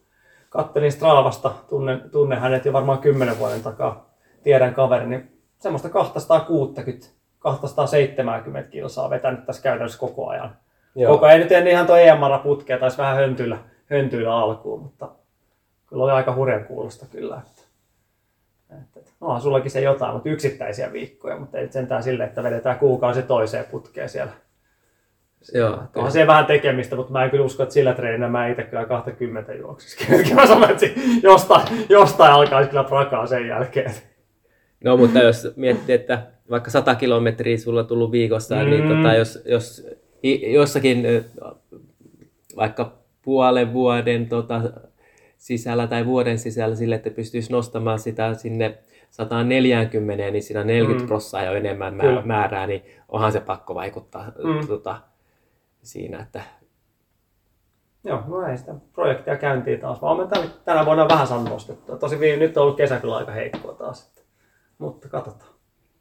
[SPEAKER 3] kattelin Straavasta, tunnen, tunnen hänet jo varmaan kymmenen vuoden takaa, tiedän kaverin, niin semmoista 260 270 kilsaa vetänyt tässä käytännössä koko ajan. Joo. Koko ajan nyt en ihan tuo EMR putkea, taisi vähän höntyillä, höntyillä alkuun, mutta kyllä oli aika hurjan kuulosta kyllä. Että, että, no, sullakin se jotain, mutta yksittäisiä viikkoja, mutta ei sentään sille, että vedetään kuukausi toiseen putkeen siellä Joo, Onhan se vähän tekemistä, mutta mä en kyllä usko, että sillä treenillä mä itse kyllä 20 juoksisi. [LAUGHS] mä sanon, että jostain, jostain alkaisi kyllä prakaa sen jälkeen.
[SPEAKER 5] No mutta jos miettii, että vaikka 100 kilometriä sulla on tullut viikossa, niin mm. niin tota, jos, jos jossakin vaikka puolen vuoden tota, sisällä tai vuoden sisällä sille, että pystyisi nostamaan sitä sinne 140, niin siinä 40 mm. prossaa jo enemmän määrää, niin onhan se pakko vaikuttaa mm. tota, siinä, että
[SPEAKER 3] Joo, no ei sitä projektia käyntiin taas, vaan me tänä vuonna vähän saanut nostettua. Tosi nyt on ollut kesä kyllä aika heikkoa taas. Mutta katsotaan.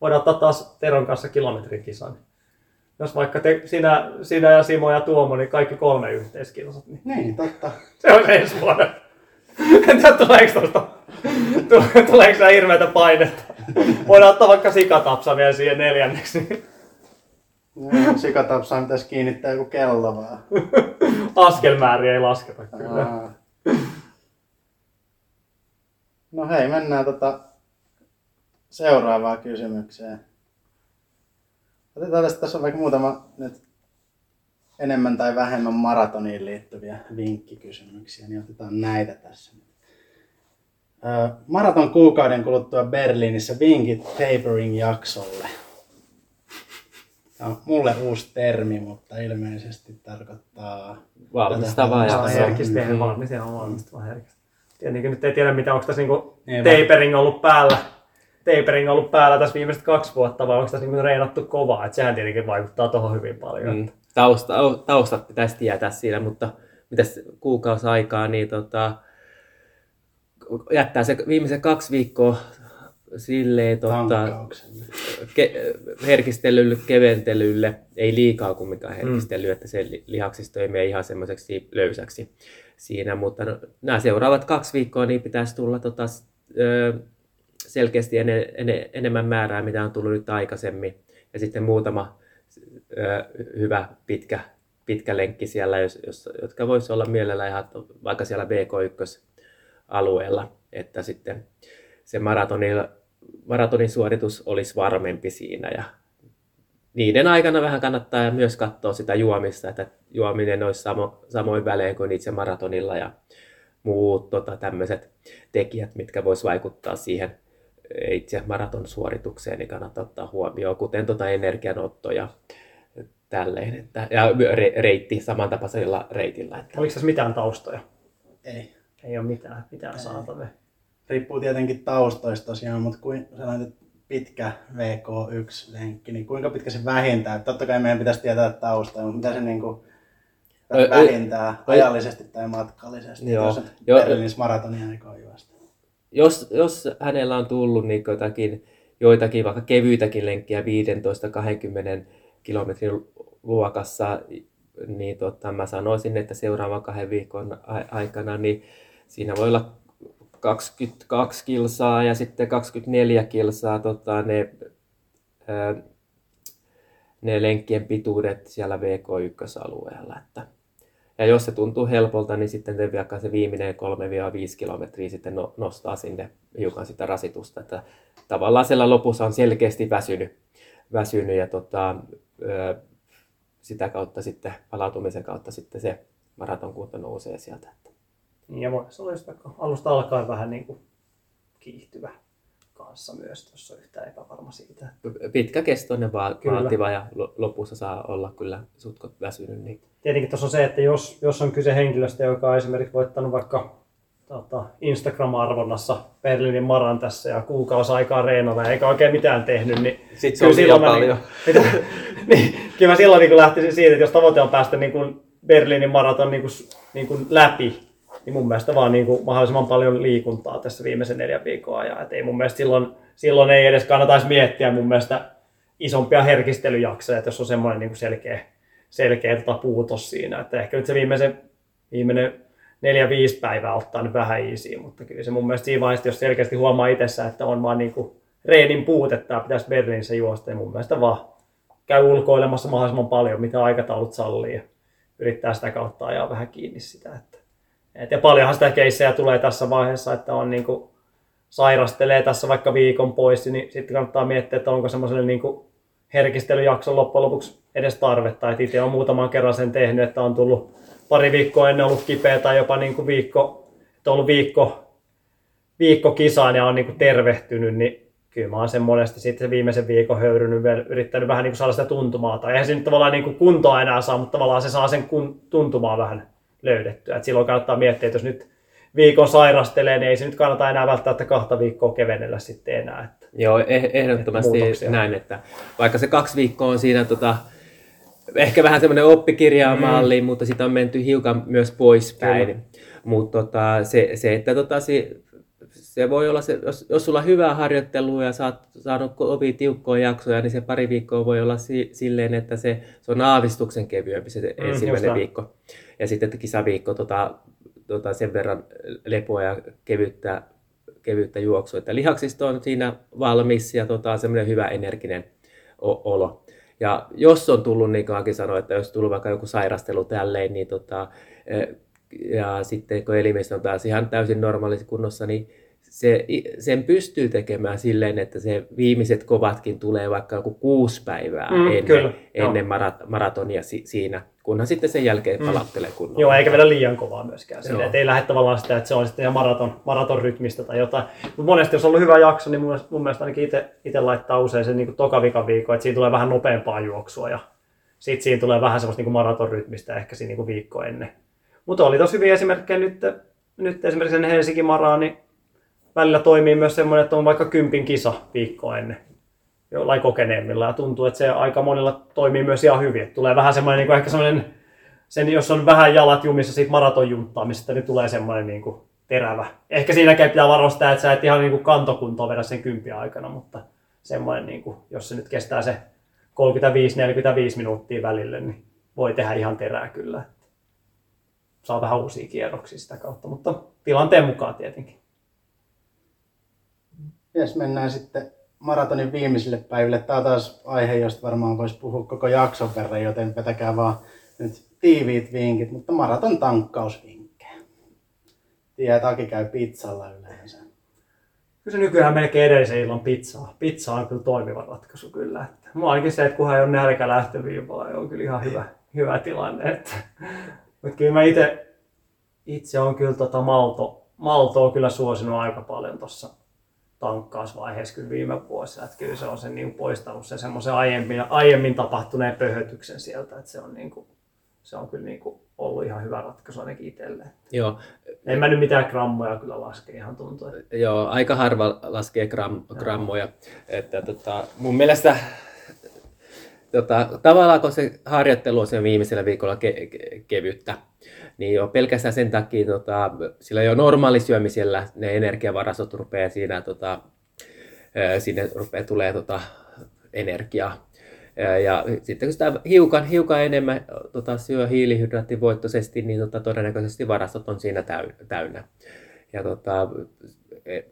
[SPEAKER 3] Voidaan ottaa taas Teron kanssa kilometrikisan. Niin jos vaikka te, sinä, sinä ja Simo ja Tuomo, niin kaikki kolme yhteiskilsat.
[SPEAKER 4] Niin, niin totta. [LAUGHS]
[SPEAKER 3] Se on ensi vuonna. [LAUGHS] En tiedä, tuleeko tuosta, tuleeko hirveätä painetta. Voidaan ottaa vaikka sikatapsa vielä siihen neljänneksi.
[SPEAKER 4] Sikatapsaan pitäisi kiinnittää joku kello vaan. [LAUGHS]
[SPEAKER 3] Askelmääriä ei lasketa kyllä. Aa.
[SPEAKER 4] No hei, mennään tota seuraavaan kysymykseen. Otetaan tästä, tässä on vaikka muutama nyt enemmän tai vähemmän maratoniin liittyviä vinkkikysymyksiä, niin otetaan näitä tässä. Maraton kuukauden kuluttua Berliinissä vinkit tapering-jaksolle. Tämä on mulle uusi termi, mutta ilmeisesti tarkoittaa...
[SPEAKER 5] Valmistavaa
[SPEAKER 4] tätä-
[SPEAKER 5] ja-
[SPEAKER 3] herkistä,
[SPEAKER 5] mm.
[SPEAKER 3] valmis, ihan valmistava herkistä. Tietenkin nyt ei tiedä, mitä onko tässä niinku
[SPEAKER 4] Niin,
[SPEAKER 3] tapering ollut päällä. Tapering ollut päällä tässä viimeiset kaksi vuotta, vai onko tässä niinku reenattu kovaa? Et sehän tietenkin vaikuttaa tuohon hyvin paljon.
[SPEAKER 5] Mm, tausta, taustat pitäisi tietää siinä, mutta mitäs kuukausi aikaa, niin tota, jättää se viimeiset kaksi viikkoa silleen tota, ke, herkistelylle, keventelylle, ei liikaa kumminkaan herkistely, mm. että se li- lihaksisto ei mene ihan semmoiseksi löysäksi siinä, mutta no, nämä seuraavat kaksi viikkoa niin pitäisi tulla tota, ö, selkeästi ene, ene, enemmän määrää, mitä on tullut nyt aikaisemmin, ja sitten muutama ö, hyvä pitkä, pitkä lenkki siellä, jos, jos, jotka voisi olla mielellä ihan vaikka siellä BK1-alueella, että sitten se maratonilla, maratonin suoritus olisi varmempi siinä. Ja niiden aikana vähän kannattaa myös katsoa sitä juomista, että juominen olisi samo, samoin välein kuin itse maratonilla ja muut tota, tämmöiset tekijät, mitkä vois vaikuttaa siihen itse maraton suoritukseen, niin kannattaa ottaa huomioon, kuten tota energianotto ja tälleen, että, ja re, reitti samantapaisella reitillä. Että,
[SPEAKER 3] Oliko tässä mitään taustoja?
[SPEAKER 4] Ei.
[SPEAKER 3] Ei ole mitään, mitään saatavia.
[SPEAKER 4] Riippuu tietenkin taustoista tosiaan, mutta kuin sellainen pitkä VK1-lenkki, niin kuinka pitkä se vähintään? Totta kai meidän pitäisi tietää taustoja, mutta mitä se niin kuin vähintää
[SPEAKER 5] ö-
[SPEAKER 4] ajallisesti tai matkallisesti,
[SPEAKER 5] Joo.
[SPEAKER 4] jos. Berliinissä maratonia.
[SPEAKER 5] Jos, jos hänellä on tullut niin jotakin, joitakin vaikka kevyitäkin lenkkiä 15-20 kilometrin luokassa, niin tota, mä sanoisin, että seuraavan kahden viikon aikana niin siinä voi olla 22 kilsaa ja sitten 24 kilsaa tota, ne, ne lenkkien pituudet siellä VK1-alueella. Että ja jos se tuntuu helpolta, niin sitten te vaikka se viimeinen 3-5 kilometriä sitten no- nostaa sinne hiukan sitä rasitusta. Että tavallaan siellä lopussa on selkeästi väsynyt, väsynyt ja tota, sitä kautta sitten palautumisen kautta sitten se maraton kunto nousee sieltä.
[SPEAKER 3] Niin, ja just vaikka alusta alkaen vähän niin kuin kiihtyvä kanssa myös, jos on yhtään epävarma siitä.
[SPEAKER 5] pitkäkestoinen, va-
[SPEAKER 3] Kyllä.
[SPEAKER 5] vaativa ja lo- lopussa saa olla kyllä sutkot väsynyt. Niin
[SPEAKER 3] Tietenkin tuossa on se, että jos, jos on kyse henkilöstä, joka on esimerkiksi voittanut vaikka tota, Instagram-arvonnassa Berliinin maran tässä ja kuukausi aikaa reenana eikä oikein mitään tehnyt, niin
[SPEAKER 5] Sitten se
[SPEAKER 3] kyllä
[SPEAKER 5] on
[SPEAKER 3] silloin mä
[SPEAKER 5] paljon.
[SPEAKER 3] Niin, [LAUGHS] niin, kyllä mä silloin niin lähtisin siitä, että jos tavoite on päästä niin kuin Berliinin maraton niin kuin, niin kuin läpi, niin mun mielestä vaan niin kuin mahdollisimman paljon liikuntaa tässä viimeisen neljän viikon ajan. Et ei mun mielestä silloin, silloin ei edes kannataisi miettiä mun mielestä isompia herkistelyjaksoja, että jos on semmoinen niin kuin selkeä, selkeä tota puutos siinä. Että ehkä nyt se viimeisen, viimeinen neljä, viisi päivää ottaa nyt vähän easy, mutta kyllä se mun mielestä siinä vaiheessa, jos selkeästi huomaa itsessä, että on vaan niin kuin reenin puutetta ja pitäisi Berliinissä juosta, niin mun mielestä vaan käy ulkoilemassa mahdollisimman paljon, mitä aikataulut sallii ja yrittää sitä kautta ajaa vähän kiinni sitä. Että, et, ja paljonhan sitä keissejä tulee tässä vaiheessa, että on niin kuin, sairastelee tässä vaikka viikon pois, niin sitten kannattaa miettiä, että onko semmoiselle niin kuin herkistelyjakson loppujen lopuksi edes tarvetta. Et itse olen muutaman kerran sen tehnyt, että on tullut pari viikkoa ennen ollut kipeä tai jopa niin kuin viikko, että on ollut viikko, viikko kisaan ja on niin kuin tervehtynyt, niin kyllä mä oon sen monesti sitten viimeisen viikon höyrynyt, vielä yrittänyt vähän niin kuin saada sitä tuntumaa. Tai eihän se nyt tavallaan niin kuin kuntoa enää saa, mutta tavallaan se saa sen kun, tuntumaa vähän löydettyä. Et silloin kannattaa miettiä, että jos nyt viikon sairastelee, niin ei se nyt kannata enää välttämättä kahta viikkoa kevennellä sitten enää. Että
[SPEAKER 5] Joo, eh- ehdottomasti
[SPEAKER 3] Muutoksia.
[SPEAKER 5] näin, että vaikka se kaksi viikkoa on siinä tota, ehkä vähän semmoinen oppikirjaamalli, mm. mutta sitä on menty hiukan myös poispäin. Mutta tota, se, se, että tota, se, se voi olla, se, jos, jos sulla on hyvää harjoittelua ja oot saanut kovin tiukkoja jaksoja, niin se pari viikkoa voi olla si, silleen, että se, se on aavistuksen kevyempi se
[SPEAKER 3] just
[SPEAKER 5] ensimmäinen
[SPEAKER 3] näin.
[SPEAKER 5] Ja sitten että kisaviikko tota, tota, sen verran lepoa ja kevyttä, kevyttä juoksua. Että lihaksisto on siinä valmis ja tota, semmoinen hyvä energinen olo. Ja jos on tullut, niin kuin sanoi, että jos tullut vaikka joku sairastelu tälleen, niin tota, eh, ja sitten kun elimistö on taas ihan täysin normaalissa kunnossa, niin se, sen pystyy tekemään silleen, että se viimeiset kovatkin tulee vaikka joku kuusi päivää
[SPEAKER 3] Mm,
[SPEAKER 5] ennen,
[SPEAKER 3] kyllä,
[SPEAKER 5] ennen marat, maratonia si, siinä, kunhan sitten sen jälkeen palauttelee kunnolla.
[SPEAKER 3] Joo, eikä vedä liian kovaa myöskään.
[SPEAKER 5] Joo.
[SPEAKER 3] että ei lähde tavallaan sitä, että se on sitten ihan maraton, maraton rytmistä tai jotain. Mutta monesti, jos on ollut hyvä jakso, niin mun mielestä, mun mielestä ainakin itse laittaa usein sen niin toka viikko, että siinä tulee vähän nopeampaa juoksua ja sitten siinä tulee vähän semmoista niin maraton rytmistä ehkä siinä niin viikko ennen. Mutta oli tosi hyviä esimerkkejä nyt, nyt esimerkiksi sen Helsingin maraa, niin välillä toimii myös semmoinen, että on vaikka kympin kisa viikkoa ennen jollain kokeneemmilla ja tuntuu, että se aika monilla toimii myös ihan hyvin. Että tulee vähän semmoinen, niin kuin ehkä semmoinen, sen, jos on vähän jalat jumissa siitä maratonjunttaamisesta, niin tulee semmoinen niin kuin terävä. Ehkä siinäkin pitää varostaa, että sä et ihan niin kuin kantokuntoa vedä sen kympiä aikana, mutta semmoinen, niin kuin, jos se nyt kestää se 35-45 minuuttia välille, niin voi tehdä ihan terää kyllä. Saa vähän uusia kierroksia sitä kautta, mutta tilanteen mukaan tietenkin.
[SPEAKER 4] Jes, mennään sitten maratonin viimeisille päiville. Tämä on taas aihe, josta varmaan voisi puhua koko jakson verran, joten vetäkää vaan nyt tiiviit vinkit, mutta maraton tankkausvinkkejä. Tiedät, Aki käy pizzalla yleensä.
[SPEAKER 3] Kyllä se nykyään melkein edellisen illan pizzaa. Pizza on kyllä toimiva ratkaisu kyllä. Että mulla ainakin se, että kunhan ei ole nälkä lähtöviivalla, niin on kyllä ihan hyvä, hyvä tilanne. Mutta kyllä mä itse, itse on kyllä tota malto, maltoa kyllä suosinut aika paljon tuossa tankkausvaiheessa kyllä viime vuosina. Että kyllä se on sen niin poistanut sen semmoisen aiemmin, aiemmin tapahtuneen pöhötyksen sieltä, että se on, niin kuin, se on kyllä niin kuin ollut ihan hyvä ratkaisu ainakin itselleen.
[SPEAKER 5] Joo,
[SPEAKER 3] En mä nyt mitään grammoja kyllä laske ihan tuntuu.
[SPEAKER 5] Joo, aika harva laskee gram, grammoja. Että, tota, mun mielestä tota, tavallaan kun se harjoittelu on viimeisellä viikolla ke- ke- kevyttä, niin jo pelkästään sen takia tota, sillä jo normaalisyömisellä ne energiavarastot rupeaa siinä, tota, sinne rupeaa tulee tota, energiaa. Ja, sitten kun sitä hiukan, hiukan enemmän tota, syö hiilihydraattivoittoisesti, niin tota, todennäköisesti varastot on siinä täy- täynnä. Ja tota,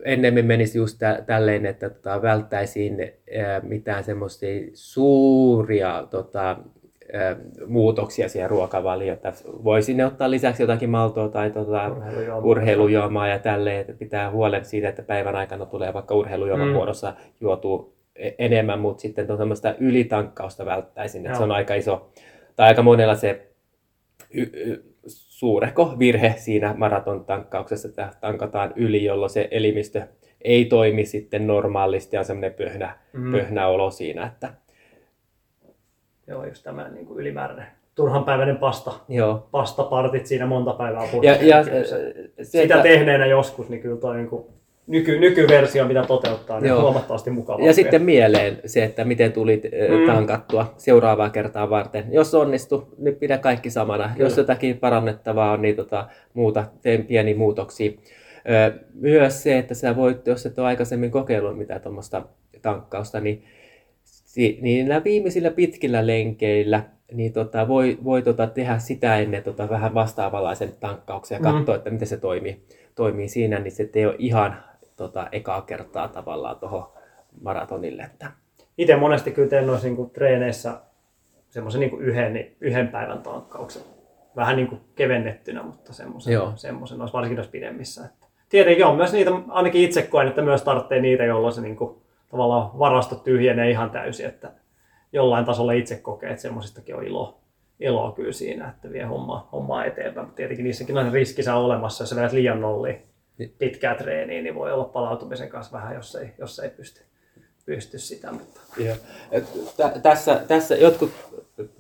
[SPEAKER 5] ennemmin menisi just tä, tälleen, että tota, välttäisiin ää, mitään semmoisia suuria tota, ää, muutoksia siihen ruokavalioon. Että Voisin ottaa lisäksi jotakin maltoa tai tota,
[SPEAKER 3] Urheilujuomaa.
[SPEAKER 5] urheilujuomaa ja tälleen, että pitää huolen siitä, että päivän aikana tulee vaikka urheilujuoman
[SPEAKER 3] Mm.
[SPEAKER 5] muodossa juotu e- enemmän, mutta sitten on semmoista ylitankkausta välttäisin, että se on aika iso, tai aika monella se y- y- suurehko virhe siinä maraton tankkauksessa, että tankataan yli, jolloin se elimistö ei toimi sitten normaalisti ja semmoinen pöhnä,
[SPEAKER 3] Mm.
[SPEAKER 5] pöhnä olo siinä, että
[SPEAKER 3] Joo, just tämä niin kuin ylimääräinen turhanpäiväinen pasta,
[SPEAKER 5] joo.
[SPEAKER 3] pastapartit siinä monta päivää
[SPEAKER 5] Ja, ja
[SPEAKER 3] se,
[SPEAKER 5] se,
[SPEAKER 3] sitä
[SPEAKER 5] että-
[SPEAKER 3] tehneenä joskus, niin kyllä toi niin kuin nyky, nykyversio, mitä toteuttaa, niin
[SPEAKER 5] Joo.
[SPEAKER 3] huomattavasti mukavaa.
[SPEAKER 5] Ja sitten mieleen se, että miten tulit
[SPEAKER 3] Mm.
[SPEAKER 5] mm. tankattua seuraavaa kertaa varten. Jos onnistu, niin pidä kaikki samana.
[SPEAKER 3] Kyllä.
[SPEAKER 5] Jos jotakin parannettavaa on, niin tota, muuta, teen pieniä muutoksia. Ö, Myös se, että sä voit, jos et ole aikaisemmin kokeillut mitään tuommoista tankkausta, niin, niin näillä viimeisillä pitkillä lenkeillä niin tota, voi, voi tota, tehdä sitä ennen tota, vähän vastaavanlaisen tankkauksen ja
[SPEAKER 3] Mm.
[SPEAKER 5] katsoa, että miten se toimii, toimii siinä, niin se ei ole ihan tota, ekaa kertaa tavallaan tuohon maratonille. Että.
[SPEAKER 3] Itse monesti kyllä teen noissa niin treeneissä semmoisen niin kuin yhden, yhden päivän tankkauksen. Vähän niin kuin kevennettynä, mutta semmoisen,
[SPEAKER 5] Joo.
[SPEAKER 3] semmoisen noissa, varsinkin noissa pidemmissä. Että tietenkin on myös niitä, ainakin itse koen, että myös tarvitsee niitä, jolloin se niin kuin, tavallaan varasto tyhjenee ihan täysin, että jollain tasolla itse kokee, että semmoisistakin on ilo, iloa kyllä siinä, että vie hommaa, hommaa eteenpäin. Mutta tietenkin niissäkin on riskinsä olemassa, jos sä vedät liian nolliin
[SPEAKER 5] Niin.
[SPEAKER 3] Pitkää treeniä, niin voi olla palautumisen kanssa vähän, jos ei, jos ei pysty, pysty sitä. Mutta
[SPEAKER 5] Joo. Tä- tässä, tässä jotkut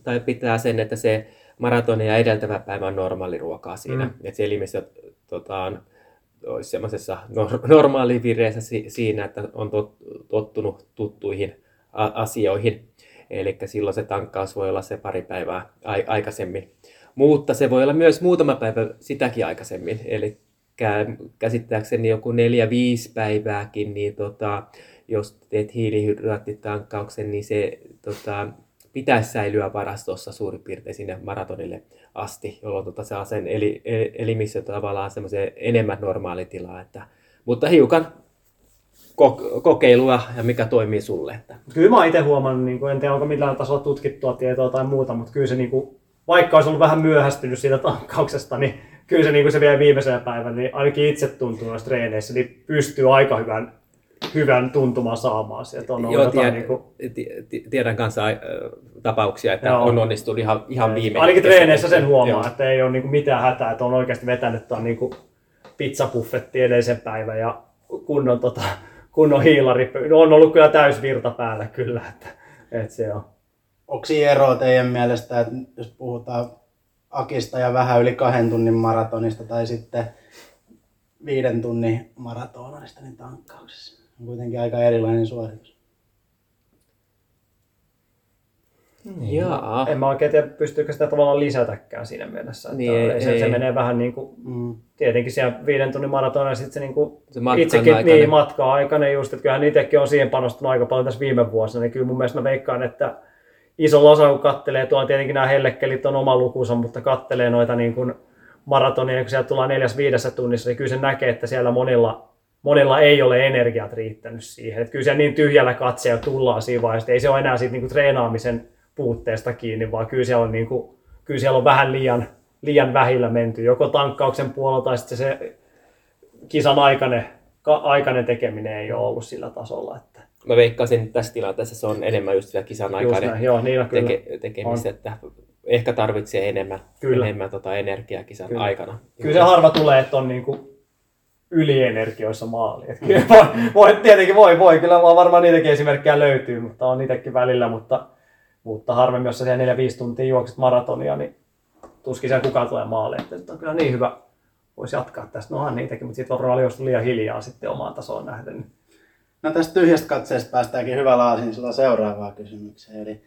[SPEAKER 5] tai pitää sen, että se maratonin ja edeltävä päivä on normaaliruokaa siinä.
[SPEAKER 3] Mm.
[SPEAKER 5] Että se elimistö tota, on, olisi semmoisessa nor- normaalivireessä si- siinä, että on tot, tottunut tuttuihin a- asioihin. Eli silloin se tankkaus voi olla se pari päivää ai- aikaisemmin. Mutta se voi olla myös muutama päivä sitäkin aikaisemmin. Eli käsittääkseni joku neljä, viisi päivääkin, niin tota, jos teet hiilihydraattitankkauksen, niin se tota, pitäisi säilyä varastossa suurin piirtein sinne maratonille asti, jolloin tota, saa sen eli, el- elimistö tavallaan semmoiseen enemmän normaalitilaa. Että, mutta hiukan ko- kokeilua ja mikä toimii sulle. Että.
[SPEAKER 3] Kyllä mä itse huomannut, niin en tiedä onko millään tasolla tutkittua tietoa tai muuta, mutta kyllä se niin kuin, vaikka olisi ollut vähän myöhästynyt siitä tankkauksesta, niin kyllä se, niin kuin se vielä viimeisellä päivänä, niin ainakin itse tuntuu noissa treeneissä, niin pystyy aika hyvän hyvän tuntuman saamaan sieltä. On ollut
[SPEAKER 5] Joo,
[SPEAKER 3] jotain
[SPEAKER 5] tiedän,
[SPEAKER 3] niin kuin,
[SPEAKER 5] ti- tiedän kanssa äh, tapauksia, että
[SPEAKER 3] Joo.
[SPEAKER 5] on onnistunut ihan, ihan viime
[SPEAKER 3] Ainakin
[SPEAKER 5] hetkessä.
[SPEAKER 3] treeneissä sen huomaa,
[SPEAKER 5] Joo.
[SPEAKER 3] että ei ole niinku mitään hätää, että on oikeasti vetänyt tuon niinku pizzabuffetti edellisen päivän ja kunnon, tota, kunnon hiilari. On ollut kyllä täysvirta päällä kyllä, että, että se on.
[SPEAKER 4] Onko siinä eroa teidän mielestä, että jos puhutaan Akista ja vähän yli kahden tunnin maratonista tai sitten viiden tunnin maratonaista, niin tankkauksessa on kuitenkin aika erilainen suoritus.
[SPEAKER 5] Jaa.
[SPEAKER 3] En mä oikein tiedä, pystyykö sitä tavallaan lisätäkään siinä mielessä. Että
[SPEAKER 5] Niin, ei-
[SPEAKER 3] se, se
[SPEAKER 5] ei.
[SPEAKER 3] menee vähän niin kuin,
[SPEAKER 4] Mm.
[SPEAKER 3] tietenkin siellä viiden tunnin maratona ja sitten se, niin kuin
[SPEAKER 5] Se matkan
[SPEAKER 3] itsekin
[SPEAKER 5] aikainen.
[SPEAKER 3] niin, matkaa aikainen just, että kyllähän itsekin on siihen panostanut aika paljon tässä viime vuosina, niin kyllä mun mielestä mä veikkaan, että iso osa kun kattelee, tuolla tietenkin nämä hellekkelit on oma lukunsa, mutta kattelee noita niin kuin maratonia, kun sieltä tullaan neljäs viidessä tunnissa, niin kyllä se näkee, että siellä monilla, monilla ei ole energiat riittänyt siihen. Että kyllä siellä niin tyhjällä katseella tullaan siinä vaiheessa, ei se ole enää siitä niin kuin treenaamisen puutteesta kiinni, vaan kyllä siellä on, niin kuin, kyllä siellä on vähän liian, liian vähillä menty, joko tankkauksen puolella tai sitten se kisan aikainen, ka, aikainen tekeminen ei ole ollut sillä tasolla. Että
[SPEAKER 5] Mä veikkaisin, että tässä tilanteessa se on enemmän just siellä kisan aikainen
[SPEAKER 3] joo, niin on
[SPEAKER 5] teke, tekemistä, että ehkä tarvitsee enemmän,
[SPEAKER 3] Kyllä.
[SPEAKER 5] enemmän tota energiaa kisan
[SPEAKER 3] Kyllä.
[SPEAKER 5] aikana.
[SPEAKER 3] Kyllä se harva tulee, että on niinku ylienergioissa maali. Et kyllä voi, voi, tietenkin voi, voi, kyllä vaan varmaan niitäkin esimerkkejä löytyy, mutta on niitäkin välillä, mutta, mutta harvemmin, jos sä siellä 4-5 tuntia juokset maratonia, niin tuskin siellä kukaan tulee maaliin. Että nyt on kyllä niin hyvä, voisi jatkaa tästä. No onhan niitäkin, mutta sitten varmaan liian hiljaa sitten omaan tasoon nähden.
[SPEAKER 4] No tästä tyhjästä katseesta päästäänkin hyvä laasin sulla seuraavaan kysymykseen. Eli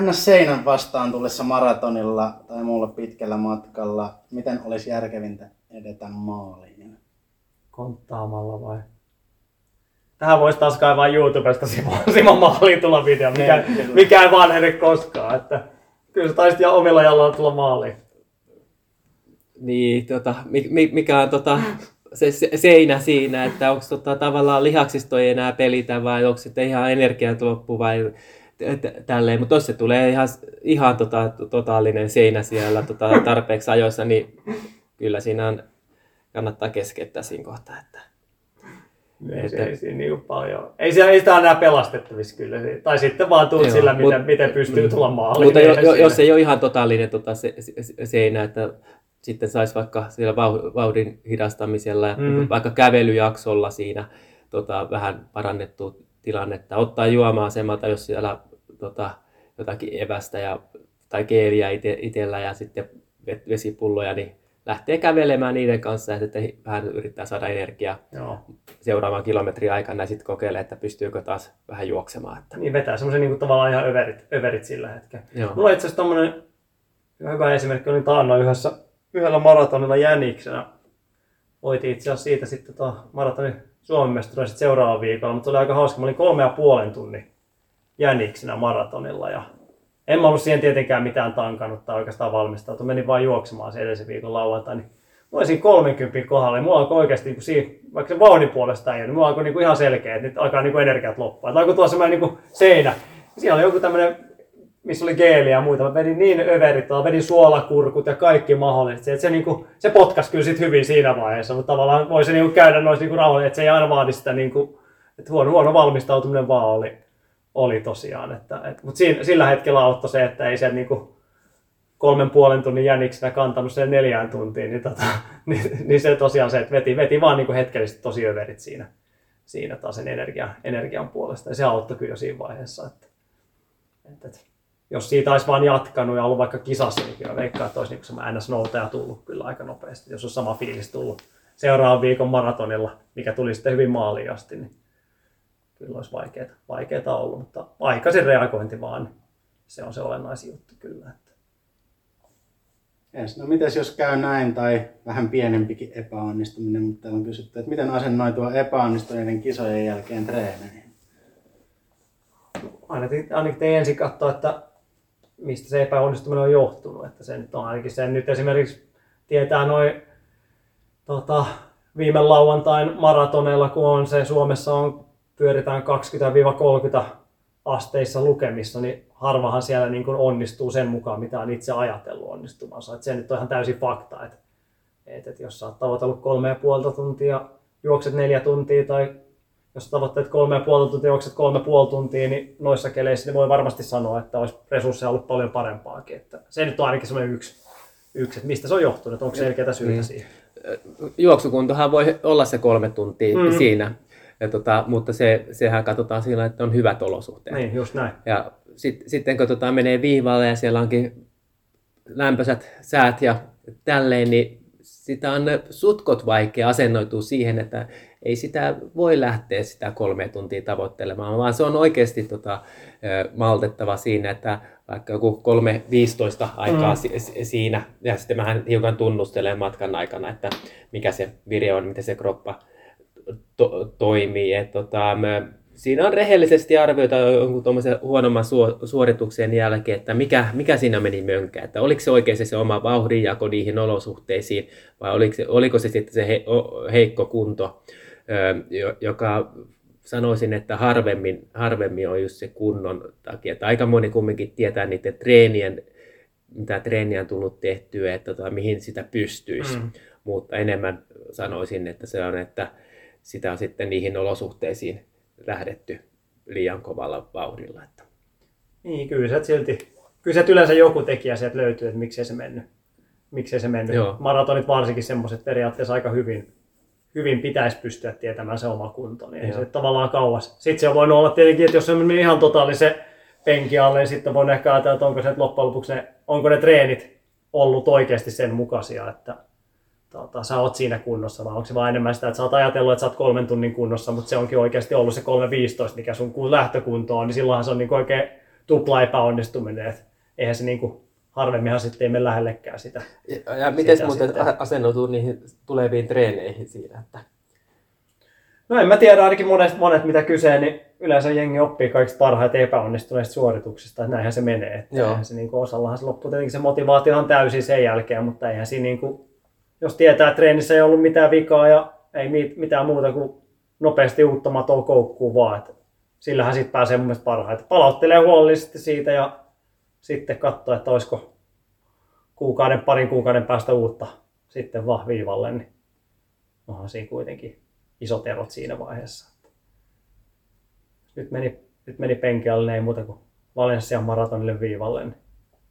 [SPEAKER 4] ns. seinän vastaan tullessa maratonilla tai muulla pitkällä matkalla, miten olisi järkevintä edetä maaliin?
[SPEAKER 3] konttaamalla vai? Tähän voisi taas kaivaa YouTubesta Simo, [LAUGHS] Simo maaliin tulla video, mikä,
[SPEAKER 4] Niin, kyllä.
[SPEAKER 3] mikä ei vanhene koskaan. Että kyllä se taisit ja omilla jaloilla tulla maaliin.
[SPEAKER 5] Niin, tota, mi- mi- mikä on tota, [LAUGHS] se se- seinä siinä, että onko tota, tavallaan lihaksisto ei enää pelitä vai onko sitten ihan energiat loppu vai tälleen. Mutta jos se tulee ihan, ihan tota, totaalinen seinä siellä tota, tarpeeksi ajoissa, niin kyllä siinä on, kannattaa keskeyttää siinä kohtaa. Että.
[SPEAKER 3] Ei, se,
[SPEAKER 5] Että-
[SPEAKER 3] ei siinä niin paljon. Ei, siellä, ei sitä ole enää pelastettavissa kyllä. Tai sitten vaan tuut
[SPEAKER 5] Joo,
[SPEAKER 3] sillä,
[SPEAKER 5] mut-
[SPEAKER 3] miten, miten pystyy tulla maaliin.
[SPEAKER 5] Mutta jo, jos ei ole ihan totaalinen tota, se, se, seinä, että sitten saisi vaikka siellä vau- vauhdin hidastamisella ja
[SPEAKER 3] Mm.
[SPEAKER 5] vaikka kävelyjaksolla siinä tota, vähän parannettua tilannetta. Ottaa juoma-asemalta, jos siellä tota, jotakin evästä ja, tai keeliä ite, itellä ja sitten vesipulloja, niin lähtee kävelemään niiden kanssa ja sitten vähän yrittää saada energiaa
[SPEAKER 3] Joo.
[SPEAKER 5] seuraavan kilometrin aikana ja sitten kokeilee, että pystyykö taas vähän juoksemaan. Että,
[SPEAKER 3] Niin vetää semmoisen niin tavallaan ihan överit, överit sillä hetkellä.
[SPEAKER 5] joo.
[SPEAKER 3] Mulla on itse asiassa tommonen hyvä esimerkki, olin taannoin yhdessä, yhdellä maratonilla Jäniksenä. Voitiin itse asiassa siitä sitten tuo maratonin Suomen mestaruus seuraavalla viikolla, mutta se oli aika hauska. Mä olin kolme ja puolen tunnin Jäniksenä maratonilla ja en mä ollut siihen tietenkään mitään tankannut tai oikeastaan valmistautunut. Menin vaan juoksemaan sen edellisen viikon lauantai. Niin mulla oli siinä 30 kohdalla, niin mulla alkoi oikeasti, niin siinä, vaikka se vauhdin puolesta ei ole, niin mulla alkoi niin ihan selkeä, että nyt alkaa niin energiat loppua. Että alkoi tulla semmoinen niin seinä. Siellä oli joku tämmöinen missä oli geeliä ja muita. Mä vedin niin överit, mä vedin suolakurkut ja kaikki mahdolliset. Se, se, niinku, se potkas kyllä sit hyvin siinä vaiheessa, mutta tavallaan voi se niinku käydä noissa niinku rauhallisesti, että se ei aina vaadi sitä, niinku, että huono, huono valmistautuminen vaan oli, oli tosiaan. Että, et, mutta siinä, sillä hetkellä auttoi se, että ei se niinku, kolmen puolen tunnin jäniksenä kantanut sen neljään tuntiin, niin, tota, [LAUGHS] niin, niin, se tosiaan se, että veti, veti vaan niinku hetkellisesti tosi överit siinä, siinä taas sen energian, energian puolesta. Ja se auttoi kyllä jo siinä vaiheessa. Että, että, että jos siitä olisi vaan jatkanut ja ollut vaikka kisassa, niin kyllä veikkaan, että olisi niin semmoinen NS-noutaja tullut kyllä aika nopeasti. Jos olisi sama fiilis tullut seuraavan viikon maratonilla, mikä tuli sitten hyvin maaliin asti, niin kyllä olisi vaikeaa, vaikeaa ollut, mutta aikaisin reagointi vaan, niin se on se olennaisin juttu kyllä. Että.
[SPEAKER 4] Yes. No mites jos käy näin tai vähän pienempikin epäonnistuminen, mutta täällä on kysytty, että miten asennoitua epäonnistuneiden kisojen jälkeen treeneihin?
[SPEAKER 3] Ainakin, ainakin te ensin katsoa, että mistä se epäonnistuminen on johtunut. Että se nyt on ainakin sen nyt esimerkiksi tietää noin tota, viime lauantain maratoneilla, kun on se Suomessa on, pyöritään 20-30 asteissa lukemissa, niin harvahan siellä niin kuin onnistuu sen mukaan, mitä on itse ajatellut onnistumansa. Että se nyt on ihan täysin fakta, että, että, jos sä oot tavoitellut kolme ja puolta tuntia, juokset neljä tuntia tai jos tavoitteet kolme ja puoli tuntia, juokset kolme ja puoli tuntia, niin noissa keleissä niin voi varmasti sanoa, että olisi resursseja ollut paljon parempaakin. Että se nyt on ainakin semmoinen yksi, yksi että mistä se on johtunut, onko selkeää syytä mm. siihen.
[SPEAKER 5] Juoksukuntohan voi olla se kolme tuntia mm. siinä, ja tota, mutta se, sehän katsotaan sillä, että on hyvät olosuhteet.
[SPEAKER 3] Niin, just näin.
[SPEAKER 5] Ja sit, sitten kun tota menee viivalle ja siellä onkin lämpöiset säät ja tälleen, niin sitä on sutkot vaikea asennoitua siihen, että ei sitä voi lähteä sitä kolme tuntia tavoittelemaan, vaan se on oikeasti tota, maltettava siinä, että vaikka joku 3.15 aikaa mm. siinä, ja sitten vähän hiukan tunnustelen matkan aikana, että mikä se vire on, miten se kroppa to- toimii. Et, tota, siinä on rehellisesti arvioita jonkun tuommoisen huonomman suorituksen jälkeen, että mikä, mikä siinä meni mönkään. Että oliko se oikeasti se oma vauhdinjako niihin olosuhteisiin vai oliko se, oliko se sitten se he, heikko kunto, joka sanoisin, että harvemmin, harvemmin on just se kunnon takia. Että aika moni kumminkin tietää niiden treenien, mitä treeniä on tullut tehtyä, että tota, mihin sitä pystyisi. Mm. Mutta enemmän sanoisin, että se on, että sitä on sitten niihin olosuhteisiin lähdetty liian kovalla vauhdilla. Että.
[SPEAKER 3] Niin, kyllä se silti, kyllä se yleensä joku tekijä sieltä löytyy, että miksei se mennyt. Miksei se mennyt. Joo. Maratonit varsinkin semmoiset periaatteessa aika hyvin, hyvin pitäisi pystyä tietämään se oma kunto, niin ei se tavallaan kauas. Sitten se voinut olla tietenkin, että jos se on ihan totaalisen penki alle, niin sitten voin ehkä ajatella, että onko se loppujen lopuksi ne, onko ne treenit ollut oikeasti sen mukaisia, että tota, sä oot siinä kunnossa, vai onko se vaan enemmän sitä, että sä oot ajatellut, että sä oot kolmen tunnin kunnossa, mutta se onkin oikeasti ollut se 3.15, mikä sun lähtökunto on, niin silloinhan se on niin oikein tupla epäonnistuminen, että eihän se niin kuin, harvemminhan sitten ei mene lähellekään sitä.
[SPEAKER 5] Ja, ja miten muuten sitten. asennoituu niihin tuleviin treeneihin siinä? Että...
[SPEAKER 3] No en mä tiedä, ainakin monet, monet mitä kyse, niin yleensä jengi oppii kaikista parhaiten epäonnistuneista suorituksista, että näinhän se menee. Että Joo. se niin kuin, osallahan se loppuu tietenkin se motivaatio on täysin sen jälkeen, mutta eihän siinä niin kuin, jos tietää, että treenissä ei ollut mitään vikaa ja ei mitään muuta kuin nopeasti uutta matoa koukkuu vaan, että sillähän sitten pääsee mun mielestä parhaiten. Palauttelee huolellisesti siitä ja sitten katsoo, että olisiko kuukauden, parin kuukauden päästä uutta sitten vaan viivalle, niin onhan siinä kuitenkin isot erot siinä vaiheessa. Nyt meni, nyt meni penkialle, niin ei muuta kuin Valenssian maratonille viivalle, niin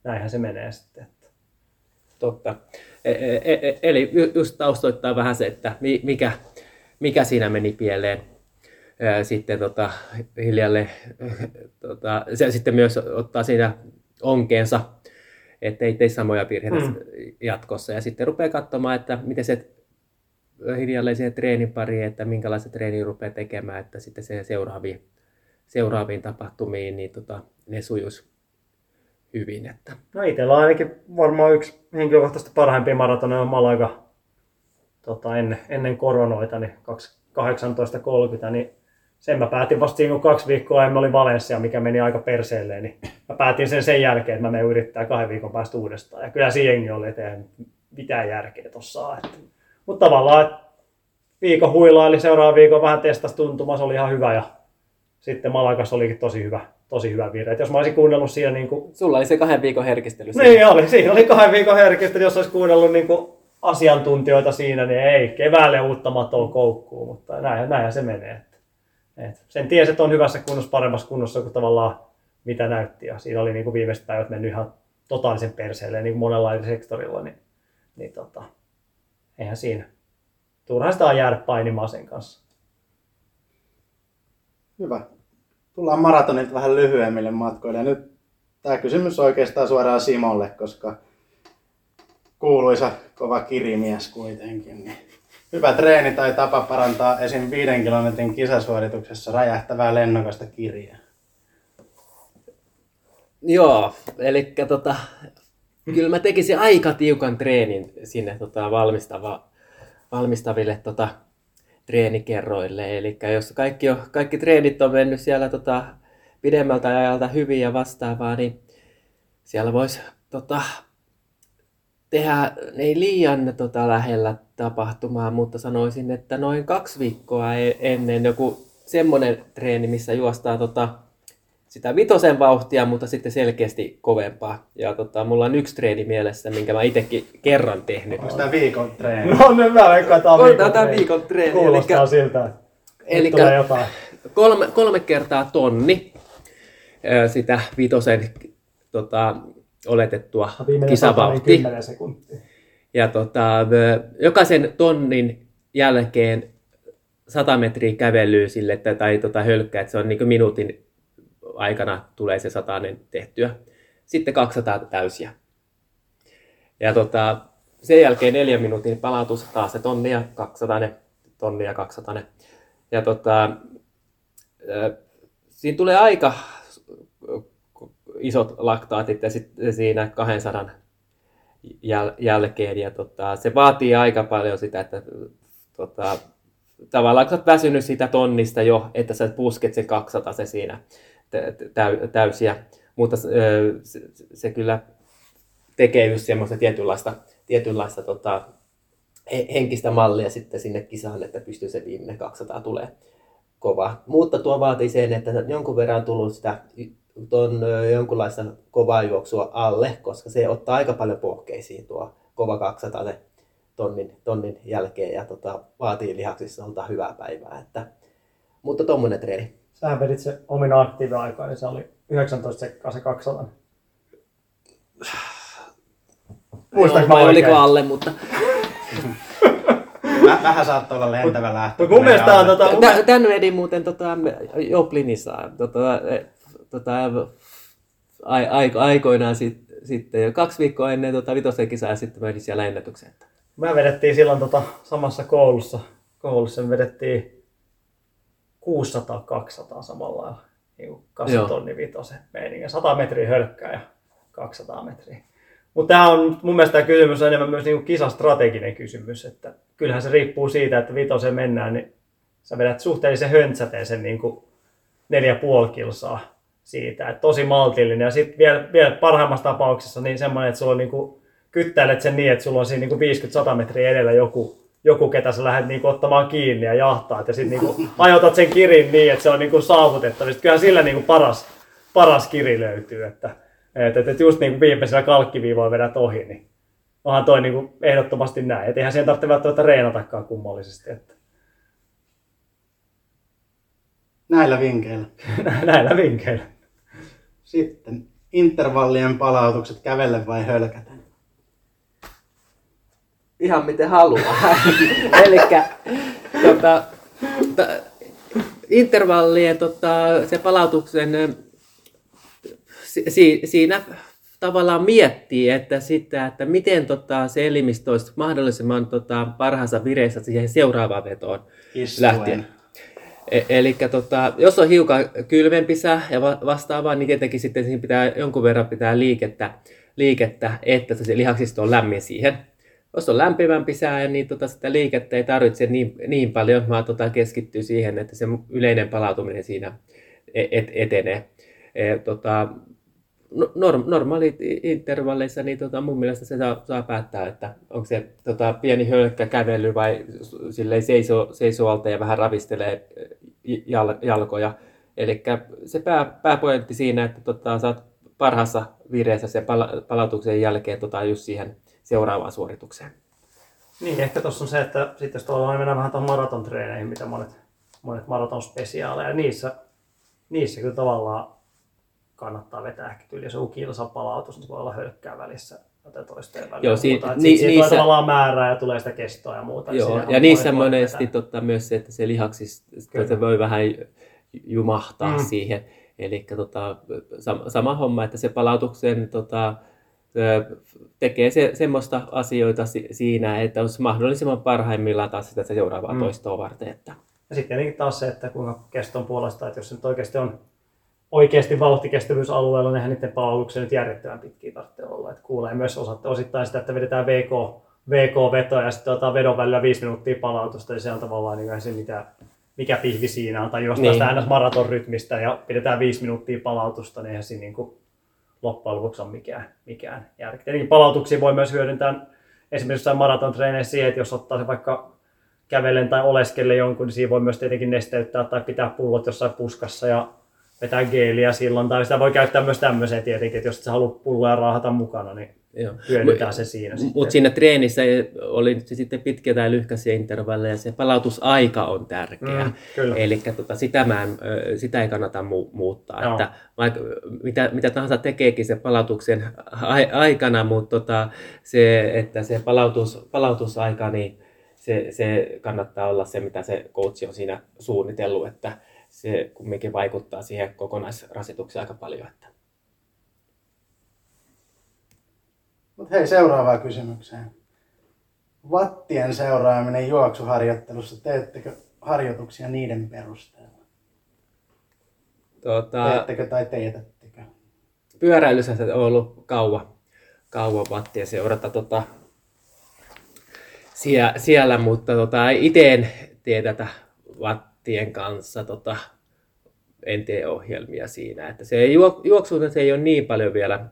[SPEAKER 3] näinhän se menee sitten.
[SPEAKER 5] Totta. E, e, e, eli just taustoittaa vähän se, että mikä, mikä siinä meni pieleen. Sitten tota, hiljalle [LAUGHS] tota, se sitten myös ottaa siinä onkeensa, ettei tee samoja virheitä mm. jatkossa. Ja sitten rupeaa katsomaan, että miten se hiljalleen siihen treenin pariin, että minkälaista treeniä rupeaa tekemään, että sitten se seuraaviin, seuraaviin tapahtumiin niin tota, ne sujuisi hyvin. Että.
[SPEAKER 3] No itsellä on ainakin varmaan yksi henkilökohtaisesti parhaimpia maratoneja on Malaga tota, ennen, ennen koronoita, niin 18.30, niin sen mä päätin vasta siinä, kun kaksi viikkoa en oli Valencia, mikä meni aika perseelleen, niin mä päätin sen sen jälkeen, että mä menen yrittää kahden viikon päästä uudestaan. Ja kyllä se jengi oli, että ei mitään järkeä tuossa. Mutta tavallaan, että viikon huilaili, seuraava viikon vähän testasi tuntumaan, se oli ihan hyvä ja sitten Malagas olikin tosi hyvä, tosi hyvä virhe. Et jos mä olisin kuunnellut siellä... Niin kuin...
[SPEAKER 5] Sulla oli se kahden viikon herkistely.
[SPEAKER 3] Niin oli, siinä oli kahden viikon herkistely. Jos olisi kuunnellut niin kuin asiantuntijoita siinä, niin ei keväälle uutta matoa koukkuu, mutta näinhän, näinhän se menee. Et, sen tiesi, että on hyvässä kunnossa, paremmassa kunnossa kuin tavallaan mitä näytti. Ja siinä oli niin kuin viimeiset päivät mennyt ihan totaalisen perseelle niin monella eri sektorilla, niin, niin tota, eihän siinä. Turhaan sitä on jäädä painimaan sen kanssa.
[SPEAKER 4] Hyvä tullaan maratonilta vähän lyhyemmille matkoille. Ja nyt tämä kysymys oikeastaan suoraan Simolle, koska kuuluisa kova kirimies kuitenkin. Niin hyvä treeni tai tapa parantaa esim. 5 kilometrin kisasuorituksessa räjähtävää lennokasta kirjaa.
[SPEAKER 5] Joo, eli tota, kyllä mä tekisin aika tiukan treenin sinne tota, valmistava, valmistaville tota, treenikerroille. Eli jos kaikki, on, kaikki treenit on mennyt siellä tota, pidemmältä ajalta hyvin ja vastaavaa, niin siellä voisi tota, tehdä ei liian tota, lähellä tapahtumaa, mutta sanoisin, että noin kaksi viikkoa e-, ennen joku semmoinen treeni, missä juostaan tota, sitä vitosen vauhtia, mutta sitten selkeästi kovempaa. Ja tota, mulla on yksi treeni mielessä, minkä mä itsekin kerran tehnyt.
[SPEAKER 4] Onko tämä viikon treeni?
[SPEAKER 3] No nyt mä veikkaan,
[SPEAKER 5] tämä on viikon treeni.
[SPEAKER 3] viikon treeni. Kuulostaa eli... siltä.
[SPEAKER 5] Eli kolme, kolme kertaa tonni sitä vitosen tota, oletettua
[SPEAKER 3] niin. 10 sekuntia.
[SPEAKER 5] Ja tota, jokaisen tonnin jälkeen 100 metriä kävelyä sille, että, tai tota, hölkkää, että se on niin minuutin aikana tulee se satainen tehtyä. Sitten 200 täysiä. Ja tota, sen jälkeen neljän minuutin palautus, taas se tonnia 200, tonnia 200. Ja tota, siinä tulee aika isot laktaatit ja sitten siinä 200 jäl- jälkeen. Ja tota, se vaatii aika paljon sitä, että tota, tavallaan kun oot väsynyt siitä tonnista jo, että sä pusket sen 200 se siinä tä- täy- täysiä. Mutta se, se kyllä tekee just semmoista tietynlaista, tietynlaista tota, he- henkistä mallia sitten sinne kisaan, että pystyy se viimeinen 200 tulee kova. Mutta tuo vaatii sen, että jonkun verran on tullut sitä ton ö, jonkunlaista kovaa juoksua alle, koska se ottaa aika paljon pohkeisiin tuo kova 200 se tonnin, tonnin jälkeen ja tota, vaatii lihaksissa hyvää päivää. Että, mutta tuommoinen treeni.
[SPEAKER 3] Sähän vedit se omina aktiiviaikaa, niin se oli 19 sekkaa se 200. Muistaaks mä
[SPEAKER 5] oliko alle, mutta [LAUGHS]
[SPEAKER 4] Vä- Vähän saattoi olla lentävä lähtö.
[SPEAKER 3] Mutta mun mielestä on tota,
[SPEAKER 5] Tän vedin muuten tota, Joplinissa tota, tota, ai, aiko, aikoinaan sit, sitten jo kaksi viikkoa ennen tota, vitosen kisaa sitten mä vedin siellä ennätyksen. Että.
[SPEAKER 3] Me vedettiin silloin tota, samassa koulussa. Koulussa me vedettiin 600-200 samalla lailla. Niin kuin 8
[SPEAKER 5] Joo.
[SPEAKER 3] tonni vitosen meininki. 100 metriä hölkkää ja 200 metriä. Mutta tämä on mun mielestä tämä kysymys on enemmän myös niin kisastrateginen kysymys. Että kyllähän se riippuu siitä, että vitoseen mennään, niin sä vedät suhteellisen höntsäteen sen niin kuin neljä puoli kilsaa siitä. Että tosi maltillinen. Ja sitten vielä, vielä parhaimmassa tapauksessa niin semmoinen, että sulla on niin kuin, kyttäilet sen niin, että sulla on siinä niin 50-100 metriä edellä joku, joku, ketä sä lähdet niin kuin, ottamaan kiinni ja jahtaat. Ja sitten niin [LAUGHS] ajotat sen kirin niin, että se on niin kuin, saavutettavissa. Kyllähän sillä niin kuin, paras, paras kiri löytyy. Että, että, että just niin kuin viimeisellä kalkkiviivoilla vedät ohi, niin onhan toi niin kuin, ehdottomasti näin. Et eihän siihen tarvitse välttämättä reenatakaan kummallisesti. Että,
[SPEAKER 4] Näillä vinkeillä. [LAUGHS]
[SPEAKER 3] näillä vinkkeillä.
[SPEAKER 4] Sitten intervallien palautukset kävelle vai hölkätä?
[SPEAKER 5] Ihan miten haluaa. [LAUGHS] Eli tota, ta, intervallien tota, se palautuksen si, si, siinä tavallaan miettii, että, sitä, että miten tota, se elimistö olisi mahdollisimman tota, parhaassa vireessä siihen seuraavaan vetoon
[SPEAKER 4] Istuen.
[SPEAKER 5] lähtien. Eli tota, jos on hiukan kylmempi sää ja va- vastaavaa, niin tietenkin sitten siinä pitää jonkun verran pitää liikettä, liikettä että se lihaksisto on lämmin siihen. Jos on lämpimämpi sää, niin tota, sitä liikettä ei tarvitse niin, niin paljon, vaan tota, keskittyy siihen, että se yleinen palautuminen siinä e- et, etenee. E, tota, norm, normaalit intervalleissa, niin tota, mun mielestä se saa, saa päättää, että onko se tota, pieni hölkkä kävely vai silleen seiso, alta ja vähän ravistelee jal, jalkoja. Eli se pää, pääpointti siinä, että tota, saat parhaassa vireessä sen pala, palautuksen jälkeen tota, just siihen seuraavaan suoritukseen.
[SPEAKER 3] Niin, ehkä tuossa on se, että sitten jos tuolla mennään vähän tuohon maratontreeneihin, mitä monet, monet maratonspesiaaleja, niissä, niissä kyllä tavallaan kannattaa vetää ehkä tyyli, jos on kilsa palautus, niin voi olla hölkkää välissä joten toisten välillä.
[SPEAKER 5] Joo, si-
[SPEAKER 3] muuta.
[SPEAKER 5] Ni-
[SPEAKER 3] siitä
[SPEAKER 5] niissä-
[SPEAKER 3] tulee tavallaan määrää ja tulee sitä kestoa ja muuta. niin
[SPEAKER 5] Joo, ja niissä monesti totta, myös se, että se lihaksista
[SPEAKER 3] Kyllä.
[SPEAKER 5] se voi vähän jumahtaa
[SPEAKER 3] Mm.
[SPEAKER 5] siihen. Eli tota, sama, sama homma, että se palautuksen tota, ö, tekee se, semmoista asioita si, siinä, että olisi mahdollisimman parhaimmillaan taas sitä seuraavaa
[SPEAKER 3] Mm.
[SPEAKER 5] toistoa varten. Että.
[SPEAKER 3] Ja sitten taas se, että kuinka keston puolesta, että jos se nyt oikeasti on oikeasti vauhtikestävyysalueella, niin eihän niiden palautuksia nyt järjettömän pitkiä tarvitse olla. Että kuulee myös osatte osittain sitä, että vedetään VK, VK-vetoa ja sitten otetaan vedon välillä viisi minuuttia palautusta, niin se on tavallaan niin se mitä, mikä pihvi siinä on, tai jostain
[SPEAKER 5] Niin.
[SPEAKER 3] sitä maratonrytmistä ja pidetään viisi minuuttia palautusta, niin eihän siinä niin kuin loppujen lopuksi ole mikään, mikään järki. Tietenkin palautuksia voi myös hyödyntää esimerkiksi maratontreeneissä siihen, että jos ottaa se vaikka kävellen tai oleskelle jonkun, niin siinä voi myös tietenkin nesteyttää tai pitää pullot jossain puskassa ja vetää geeliä silloin. Tai sitä voi käyttää myös tämmöiseen tietenkin, että jos sä haluat pulloja raahata mukana, niin
[SPEAKER 5] Joo.
[SPEAKER 3] hyödyntää se siinä sitten.
[SPEAKER 5] Mutta siinä treenissä oli se sitten pitkiä tai lyhkäisiä intervalleja, se palautusaika on tärkeä.
[SPEAKER 3] Mm.
[SPEAKER 5] Eli tota, sitä, mä en, ö, sitä ei kannata mu- muuttaa.
[SPEAKER 3] Joo.
[SPEAKER 5] Että vaikka mitä, mitä tahansa tekeekin sen palautuksen ai- aikana, mutta tota, se, että se palautus, palautusaika, niin se, se kannattaa olla se, mitä se coach on siinä suunnitellut, että se kumminkin vaikuttaa siihen kokonaisrasitukseen aika paljon. Että.
[SPEAKER 4] Mutta hei, seuraavaan kysymykseen. Wattien seuraaminen juoksuharjoittelussa, teettekö harjoituksia niiden perusteella?
[SPEAKER 5] Tota,
[SPEAKER 4] Teettekö tai teetättekö?
[SPEAKER 5] pyöräilyssä se on ollut kauan, kauan wattia seurata tota, siellä, siellä, mutta tota, itse en tee tätä wattien kanssa, tota, en tee ohjelmia siinä. Että se ei, juok- juoksuun se ei ole niin paljon vielä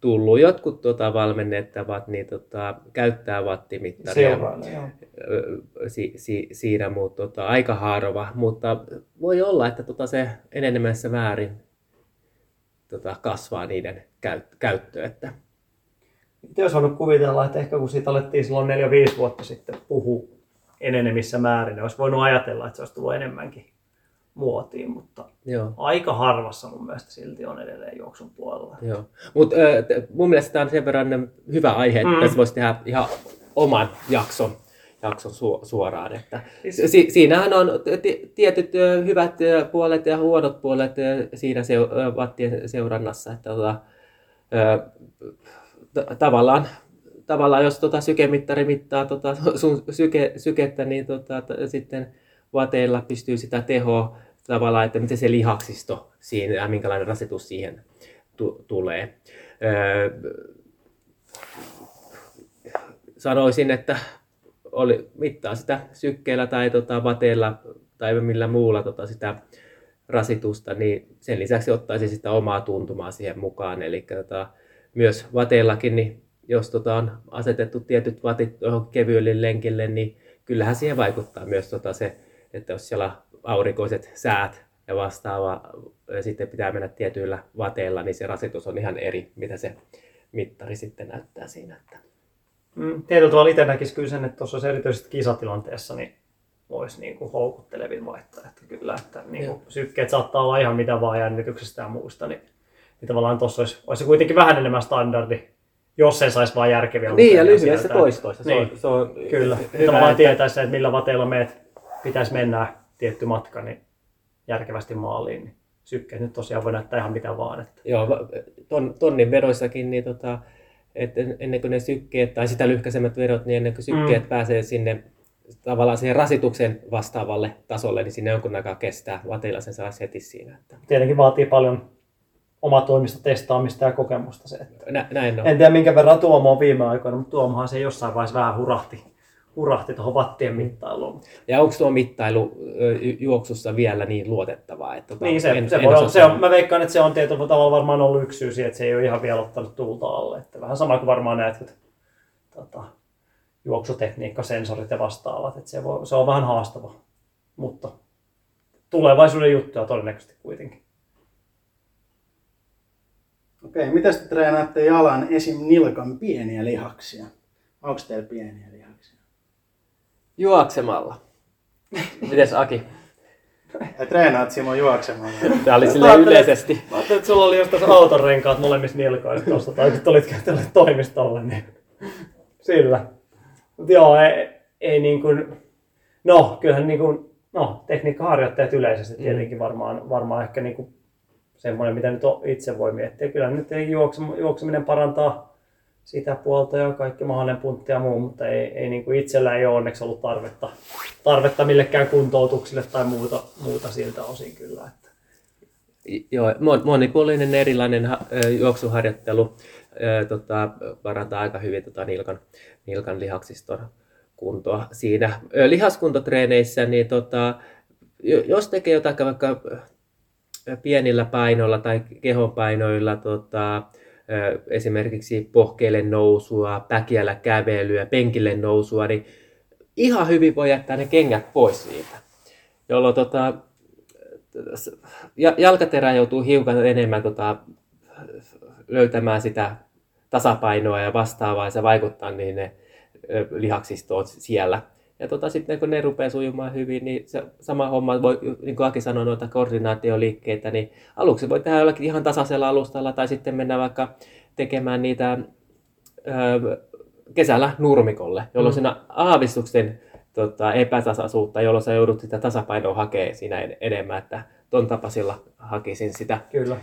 [SPEAKER 5] tullut. Jotkut tota, valmennettavat niin, tota, käyttää wattimittaria ö, si, si, siinä, mutta tota, aika harva. Mutta voi olla, että tota, se enenemässä väärin tota, kasvaa niiden käyt, käyttö. Että,
[SPEAKER 3] Itse olisi voinut kuvitella, että ehkä kun siitä alettiin silloin 4-5 vuotta sitten puhua enenemissä määrin, niin olisi voinut ajatella, että se olisi tullut enemmänkin muotiin, mutta
[SPEAKER 5] joo.
[SPEAKER 3] aika harvassa mun mielestä silti on edelleen juoksun puolella.
[SPEAKER 5] Joo. Mutta mun mielestä tämä on sen verran hyvä aihe, että
[SPEAKER 3] Mm.
[SPEAKER 5] tässä voisi tehdä ihan oman jakson, jakson su- suoraan. Että
[SPEAKER 3] Siis-
[SPEAKER 5] si- siinähän on t- tietyt hyvät puolet ja huonot puolet siinä se- ö, wattien seurannassa. Että, tota, ö, t- tavallaan, tavallaan jos tota sykemittari mittaa tota sun syke, sykettä, niin tota, t- sitten vateilla pystyy sitä tehoa tavallaan, että miten se lihaksisto siinä ja minkälainen rasitus siihen tu- tulee. Öö, sanoisin, että oli, mittaa sitä sykkeellä tai tota, vateella tai millä muulla tota, sitä rasitusta, niin sen lisäksi ottaisi sitä omaa tuntumaa siihen mukaan. Eli tota, myös vateellakin, niin jos tota, on asetettu tietyt vatit tuohon kevyelle lenkille, niin kyllähän siihen vaikuttaa myös tota, se, että jos siellä aurinkoiset säät ja vastaava, ja sitten pitää mennä tietyillä vateilla, niin se rasitus on ihan eri, mitä se mittari sitten näyttää siinä. Että
[SPEAKER 3] Mm, tietyllä tavalla itse näkisi kyllä sen, että tuossa erityisesti kisatilanteessa, niin olisi niin kuin houkuttelevin vaihtoehto kyllä, että niin kuin sykkeet saattaa olla ihan mitä vaan jännityksestä ja muusta, niin, niin tavallaan tuossa olisi, olisi kuitenkin vähän enemmän standardi, jos sen saisi vaan järkeviä
[SPEAKER 5] Niin, ja
[SPEAKER 3] lukemia
[SPEAKER 5] lyhyessä
[SPEAKER 3] sieltä.
[SPEAKER 5] toistoissa. Se
[SPEAKER 3] Niin.
[SPEAKER 5] on, se on
[SPEAKER 3] Kyllä,
[SPEAKER 5] hyvä,
[SPEAKER 3] tavallaan
[SPEAKER 5] että-
[SPEAKER 3] tietäisi se, että millä vateilla meet pitäisi mennä tietty matka niin järkevästi maaliin, niin sykkeet nyt tosiaan voi näyttää ihan mitä vaan. Että.
[SPEAKER 5] Joo, ton, tonnin vedoissakin, niin tota, että ennen kuin ne sykkeet, tai sitä lyhkäisemmät vedot, niin ennen kuin sykkeet mm. pääsee sinne tavallaan siihen rasituksen vastaavalle tasolle, niin sinne jonkun aikaa kestää. Vateilla sen saa heti siinä. Että
[SPEAKER 3] Tietenkin vaatii paljon omatoimista testaamista ja kokemusta se, että
[SPEAKER 5] nä, näin on.
[SPEAKER 3] En tiedä minkä verran Tuomo on viime aikoina, mutta Tuomohan se jossain vaiheessa vähän hurahti, hurahti tuohon wattien mittailuun.
[SPEAKER 5] Ja onko tuo mittailu juoksussa vielä niin luotettavaa? Että tota,
[SPEAKER 3] Niin se,
[SPEAKER 5] en-
[SPEAKER 3] se
[SPEAKER 5] en
[SPEAKER 3] voi olla, se on, mä veikkaan, että se on tietyllä tavalla varmaan ollut yksi syy siihen, että se ei ole ihan vielä ottanut tulta alle. Että vähän sama kuin varmaan näet, että tota, juoksutekniikkasensorit ja vastaavat, että se, voi, se on vähän haastava, mutta tulevaisuuden juttuja todennäköisesti kuitenkin.
[SPEAKER 4] Okei, miten te treenaatte jalan esim. nilkan pieniä lihaksia? Onko teillä pieniä lihaksia?
[SPEAKER 5] Juoksemalla. Mites Aki?
[SPEAKER 4] Ja treenaat Simo juoksemalla.
[SPEAKER 5] Tämä oli sille yleisesti.
[SPEAKER 3] Mä ajattelin, että sulla oli jostain auton renkaat molemmissa nilkoissa tuossa, tai kun tulit tälle toimistolle, niin sillä. Mutta joo, ei, ei niin kuin, no kyllähän niin kuin, no tekniikkaharjoittajat yleisesti tietenkin varmaan, varmaan ehkä niin kuin semmoinen, mitä nyt itse voi miettiä. Kyllä nyt ei juokse- juokseminen parantaa sitä puolta ja kaikki mahdollinen puntti ja muu, mutta ei, ei niin kuin itsellä ei ole onneksi ollut tarvetta, tarvetta millekään kuntoutuksille tai muuta, muuta siltä osin kyllä. Että.
[SPEAKER 5] Joo, mon- monipuolinen erilainen juoksuharjoittelu tota, parantaa aika hyvin tota nilkan, nilkan lihaksiston kuntoa siinä. Lihaskuntotreeneissä, niin tota, jo- jos tekee jotain vaikka pienillä painoilla tai kehonpainoilla, tota, esimerkiksi pohkeille nousua, päkiällä kävelyä, penkille nousua, niin ihan hyvin voi jättää ne kengät pois siitä. Jolloin tota, ja- jalkaterä joutuu hiukan enemmän tota, löytämään sitä tasapainoa ja vastaavaa ja se vaikuttaa niihin ne lihaksistoon siellä. Ja tota, sitten kun ne rupeaa sujumaan hyvin, niin se sama homma, voi, niin kuin Aki sanoi, noita koordinaatioliikkeitä, niin aluksi voi tehdä jollakin ihan tasaisella alustalla tai sitten mennä vaikka tekemään niitä ö, kesällä nurmikolle, jolloin mm. siinä aavistuksen tota, epätasaisuutta, jolloin sä joudut sitä tasapainoa hakemaan siinä enemmän, että ton tapasilla hakisin sitä.
[SPEAKER 3] Kyllä.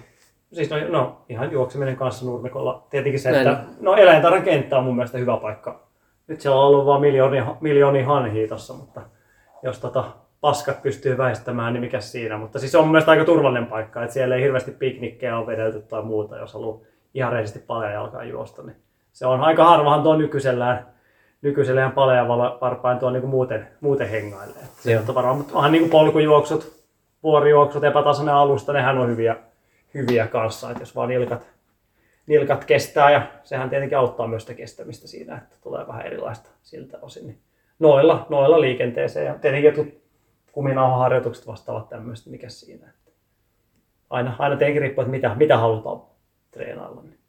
[SPEAKER 3] Siis no, no ihan juokseminen kanssa nurmikolla. Tietenkin se, Näin. että no eläintarhan kenttä on mun mielestä hyvä paikka. Nyt siellä on ollut vain miljooni, miljooni hanhia tossa, mutta jos tota paskat pystyy väistämään, niin mikä siinä. Mutta siis se on mun mielestä aika turvallinen paikka, että siellä ei hirveästi piknikkejä ole vedelty tai muuta, jos haluaa ihan reisesti paljon jalkaa juosta. Niin se on aika harvahan tuo nykyisellään, nykyisellään paljon varpain tuo niin muuten, muuten hengailee. Se on varmaan, mutta vähän niin kuin polkujuoksut, vuorijuoksut, epätasainen alusta, nehän on hyviä, hyviä kanssa, että jos vaan nilkat, nilkat kestää ja sehän tietenkin auttaa myös sitä kestämistä siinä, että tulee vähän erilaista siltä osin. Niin noilla, noilla liikenteeseen ja tietenkin jotkut kuminauhaharjoitukset vastaavat tämmöistä, mikä siinä. Että aina, aina tietenkin riippuu, että mitä, mitä halutaan treenailla. Niin.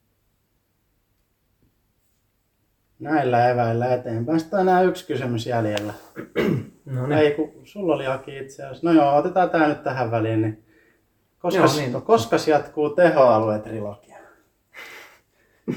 [SPEAKER 4] Näillä eväillä eteenpäin. Sitten on enää yksi kysymys jäljellä. No niin. Ei, kun sulla oli Aki itse asiassa. No joo, otetaan tämä nyt tähän väliin. Niin koska, joo, niin. koska jatkuu tehoalue-trilogia?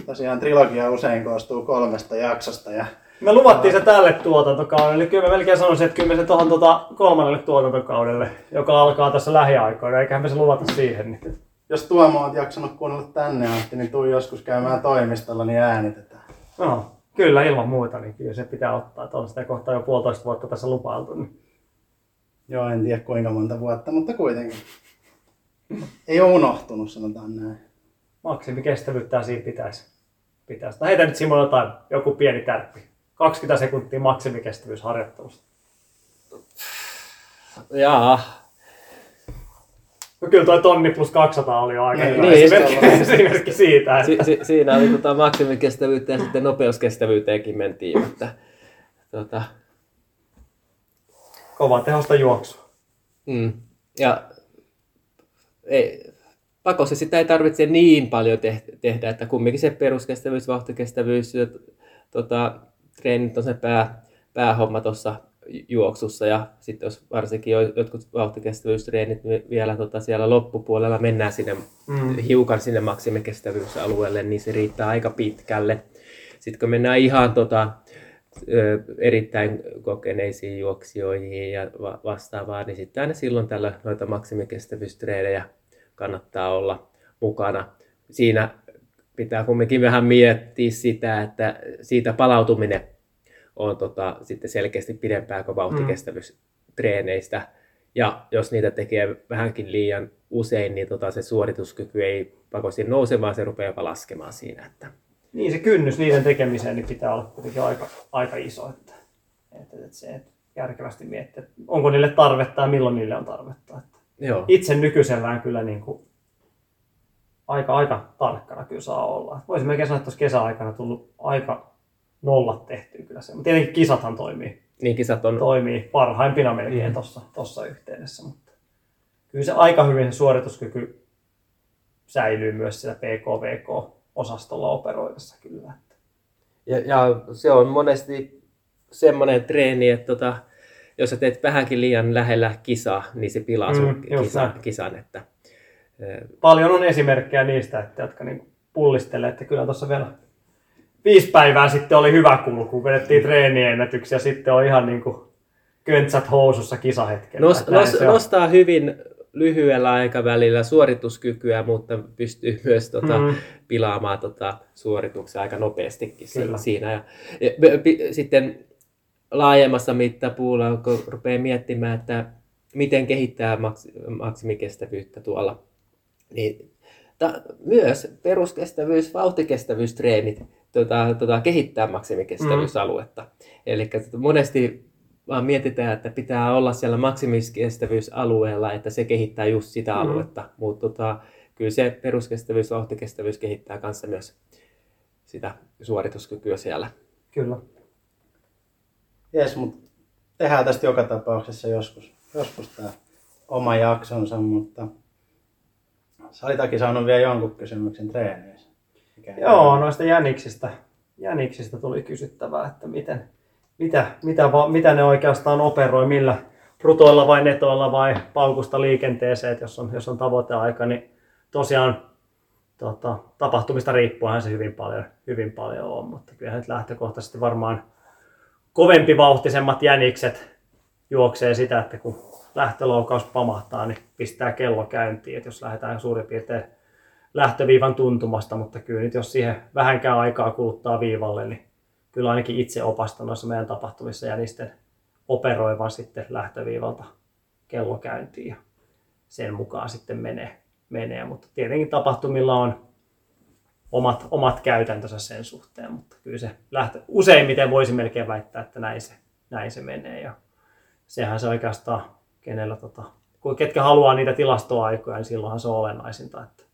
[SPEAKER 4] Tosiaan trilogia usein koostuu kolmesta jaksosta ja
[SPEAKER 3] me luvattiin se tälle tuotantokaudelle, eli kyllä mä melkein sanoisin, että kyllä me se tuohon tuota kolmannelle tuotantokaudelle, joka alkaa tässä lähiaikoina, eiköhän me se luvata siihen. Niin.
[SPEAKER 4] Jos Tuomo on jaksanut kuunnella tänne asti, niin tuu joskus käymään toimistolla, niin äänitetään.
[SPEAKER 3] No, kyllä ilman muuta, niin kyllä se pitää ottaa, että on sitä kohtaa jo puolitoista vuotta tässä lupailtu. Niin.
[SPEAKER 4] Joo, en tiedä kuinka monta vuotta, mutta kuitenkin. Ei ole unohtunut, sanotaan näin.
[SPEAKER 3] Maksimikestävyyttä siinä pitäisi. pitäisi. No heitä nyt Simo jotain, joku pieni tärppi. 20 sekuntia maksimikestävyysharjoittelusta.
[SPEAKER 5] Jaa.
[SPEAKER 3] No kyllä toi tonni plus 200 oli jo aika niin, hyvä niin, esimerkki, esimerkki siitä.
[SPEAKER 5] Että... Si, si, siinä oli tota maksimikestävyyttä ja sitten nopeuskestävyyteenkin mentiin. Että, tota...
[SPEAKER 3] Kova tehosta juoksua.
[SPEAKER 5] Mm. Ja ei, pakossa sitä ei tarvitse niin paljon tehdä, että kumminkin se peruskestävyys, vauhtikestävyys, tota, treenit on se pää, päähomma tuossa juoksussa ja sitten jos varsinkin jotkut vauhtikestävyystreenit vielä tota siellä loppupuolella mennään sinne mm. hiukan sinne maksimikestävyysalueelle, niin se riittää aika pitkälle. Sitten kun mennään ihan tota, erittäin kokeneisiin juoksijoihin ja vastaavaa, niin sitten aina silloin tällä noita maksimikestävyystreenejä kannattaa olla mukana. Siinä pitää kumminkin vähän miettiä sitä, että siitä palautuminen on tota, sitten selkeästi pidempää kuin vauhtikestävyystreeneistä. Mm. Ja jos niitä tekee vähänkin liian usein, niin tota, se suorituskyky ei pakosti nouse, vaan se rupeaa jopa laskemaan siinä. Että...
[SPEAKER 3] Niin, se kynnys niiden tekemiseen niin pitää olla kuitenkin aika, aika iso. Että, että, että se, että järkevästi miettiä, että onko niille tarvetta ja milloin niille on tarvetta. Että Joo. Itse nykyisellään kyllä niin kuin aika, aika tarkkana kyllä saa olla. Voisin melkein sanoa, että tuossa kesäaikana tullut aika nollat tehtyä kyllä se. Mutta tietenkin kisathan toimii.
[SPEAKER 5] Niin kisat on...
[SPEAKER 3] Toimii parhaimpina melkein tuossa mm. tossa yhteydessä. Mutta kyllä se aika hyvin se suorituskyky säilyy myös siellä PKVK-osastolla operoidessa kyllä.
[SPEAKER 5] Ja, ja se on monesti semmoinen treeni, että tota, jos sä teet vähänkin liian lähellä kisaa, niin se pilaa sun mm, kisa, kisan. Että
[SPEAKER 3] Paljon on esimerkkejä niistä, että, jotka niin pullistelee, että kyllä tuossa vielä viisi päivää sitten oli hyvä kulku, vedettiin treeniennätyksiä, sitten on ihan niin kuin köntsät housussa kisahetkellä.
[SPEAKER 5] Nos, nos, nostaa hyvin lyhyellä aikavälillä suorituskykyä, mutta pystyy [LAUGHS] myös tota, mm. pilaamaan tota, suorituksia aika nopeastikin Kyllä. siinä. Ja, ja, ja, sitten laajemmassa mittapuulla, kun rupeaa miettimään, että miten kehittää maks, maksimikestävyyttä tuolla niin ta, myös peruskestävyys, vauhtikestävyystreenit tota, tota, kehittää maksimikestävyysaluetta. Mm. Eli tota, monesti vaan mietitään, että pitää olla siellä maksimikestävyysalueella, että se kehittää just sitä mm. aluetta. Mutta tota, kyllä se peruskestävyys, vauhtikestävyys kehittää kanssa myös sitä suorituskykyä siellä.
[SPEAKER 3] Kyllä.
[SPEAKER 4] Jes, mutta tehdään tästä joka tapauksessa joskus, joskus tämä oma jaksonsa, mutta Sä olit saanut vielä jonkun kysymyksen treeneissä.
[SPEAKER 3] Joo, noista jäniksistä, jäniksistä tuli kysyttävää, että miten, mitä, mitä, mitä ne oikeastaan operoi, millä brutoilla vai netoilla vai paukusta liikenteeseen, että jos on, jos on tavoiteaika, niin tosiaan tota, tapahtumista riippuenhan se hyvin paljon, hyvin paljon on, mutta kyllä nyt lähtökohtaisesti varmaan kovempi vauhtisemmat jänikset juoksee sitä, että kun lähtölaukaus pamahtaa, niin pistää kello käyntiin, että jos lähdetään suurin piirtein lähtöviivan tuntumasta, mutta kyllä nyt jos siihen vähänkään aikaa kuluttaa viivalle, niin kyllä ainakin itse opastan noissa meidän tapahtumissa jänisten operoivan sitten lähtöviivalta kello käyntiin ja sen mukaan sitten menee. menee. Mutta tietenkin tapahtumilla on omat, omat käytäntönsä sen suhteen, mutta kyllä se lähtö, useimmiten voisi melkein väittää, että näin se, näin se menee. Ja sehän se oikeastaan, kenellä, tota, kun ketkä haluaa niitä tilastoaikoja, niin silloinhan se on olennaisinta, että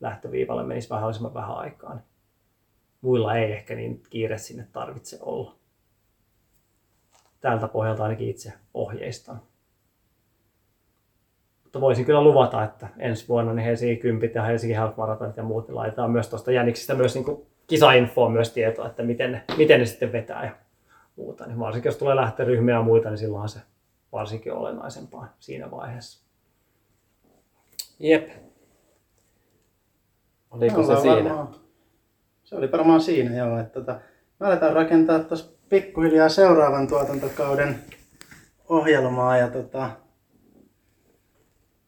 [SPEAKER 3] lähtöviivalle menisi mahdollisimman vähän aikaa. Niin muilla ei ehkä niin kiire sinne tarvitse olla. Tältä pohjalta ainakin itse ohjeistan. Mutta voisin kyllä luvata, että ensi vuonna niin Helsingin kympit ja Helsingin Half Marathonit ja muut niin laitetaan myös tuosta Jäniksistä myös niin kisainfoa myös tietoa, että miten ne, miten ne sitten vetää ja muuta. Niin varsinkin jos tulee lähtöryhmiä ja muita, niin silloinhan se varsinkin olennaisempaa siinä vaiheessa.
[SPEAKER 5] Jep. Oliko
[SPEAKER 4] Me
[SPEAKER 5] se siinä?
[SPEAKER 4] Varmaan, se oli varmaan siinä, joo. Että tota, me aletaan rakentaa tuossa pikkuhiljaa seuraavan tuotantokauden ohjelmaa ja tota,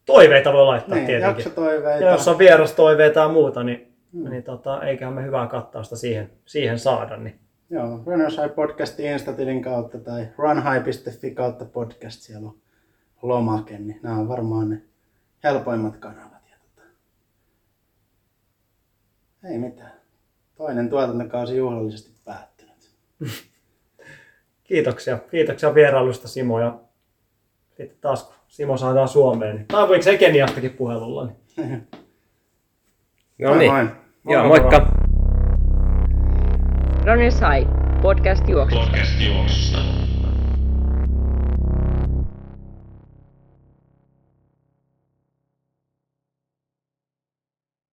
[SPEAKER 3] Toiveita voi laittaa
[SPEAKER 4] niin,
[SPEAKER 3] tietenkin.
[SPEAKER 4] jaksotoiveita.
[SPEAKER 3] Ja jos on vierastoiveita ja muuta, niin, mm. niin tota, eiköhän me hyvää kattausta siihen, siihen saada. Niin.
[SPEAKER 4] Joo, Runners High podcastin Instatilin kautta tai runhigh.fi kautta podcast, siellä on lomake, niin nämä on varmaan ne helpoimmat kanavat. Ja tota, ei mitään. Toinen tuotantokausi juhlallisesti päättynyt. [LAUGHS]
[SPEAKER 3] Kiitoksia. Kiitoksia vierailusta Simo ja sitten taas kun Simo saadaan Suomeen. Niin... Tai voiko se Keniastakin puhelulla? Niin...
[SPEAKER 5] No
[SPEAKER 4] Moi
[SPEAKER 5] niin.
[SPEAKER 4] moi.
[SPEAKER 5] Joo, moikka.
[SPEAKER 1] Runners High, podcast juoksusta.
[SPEAKER 2] Podcast juoksusta.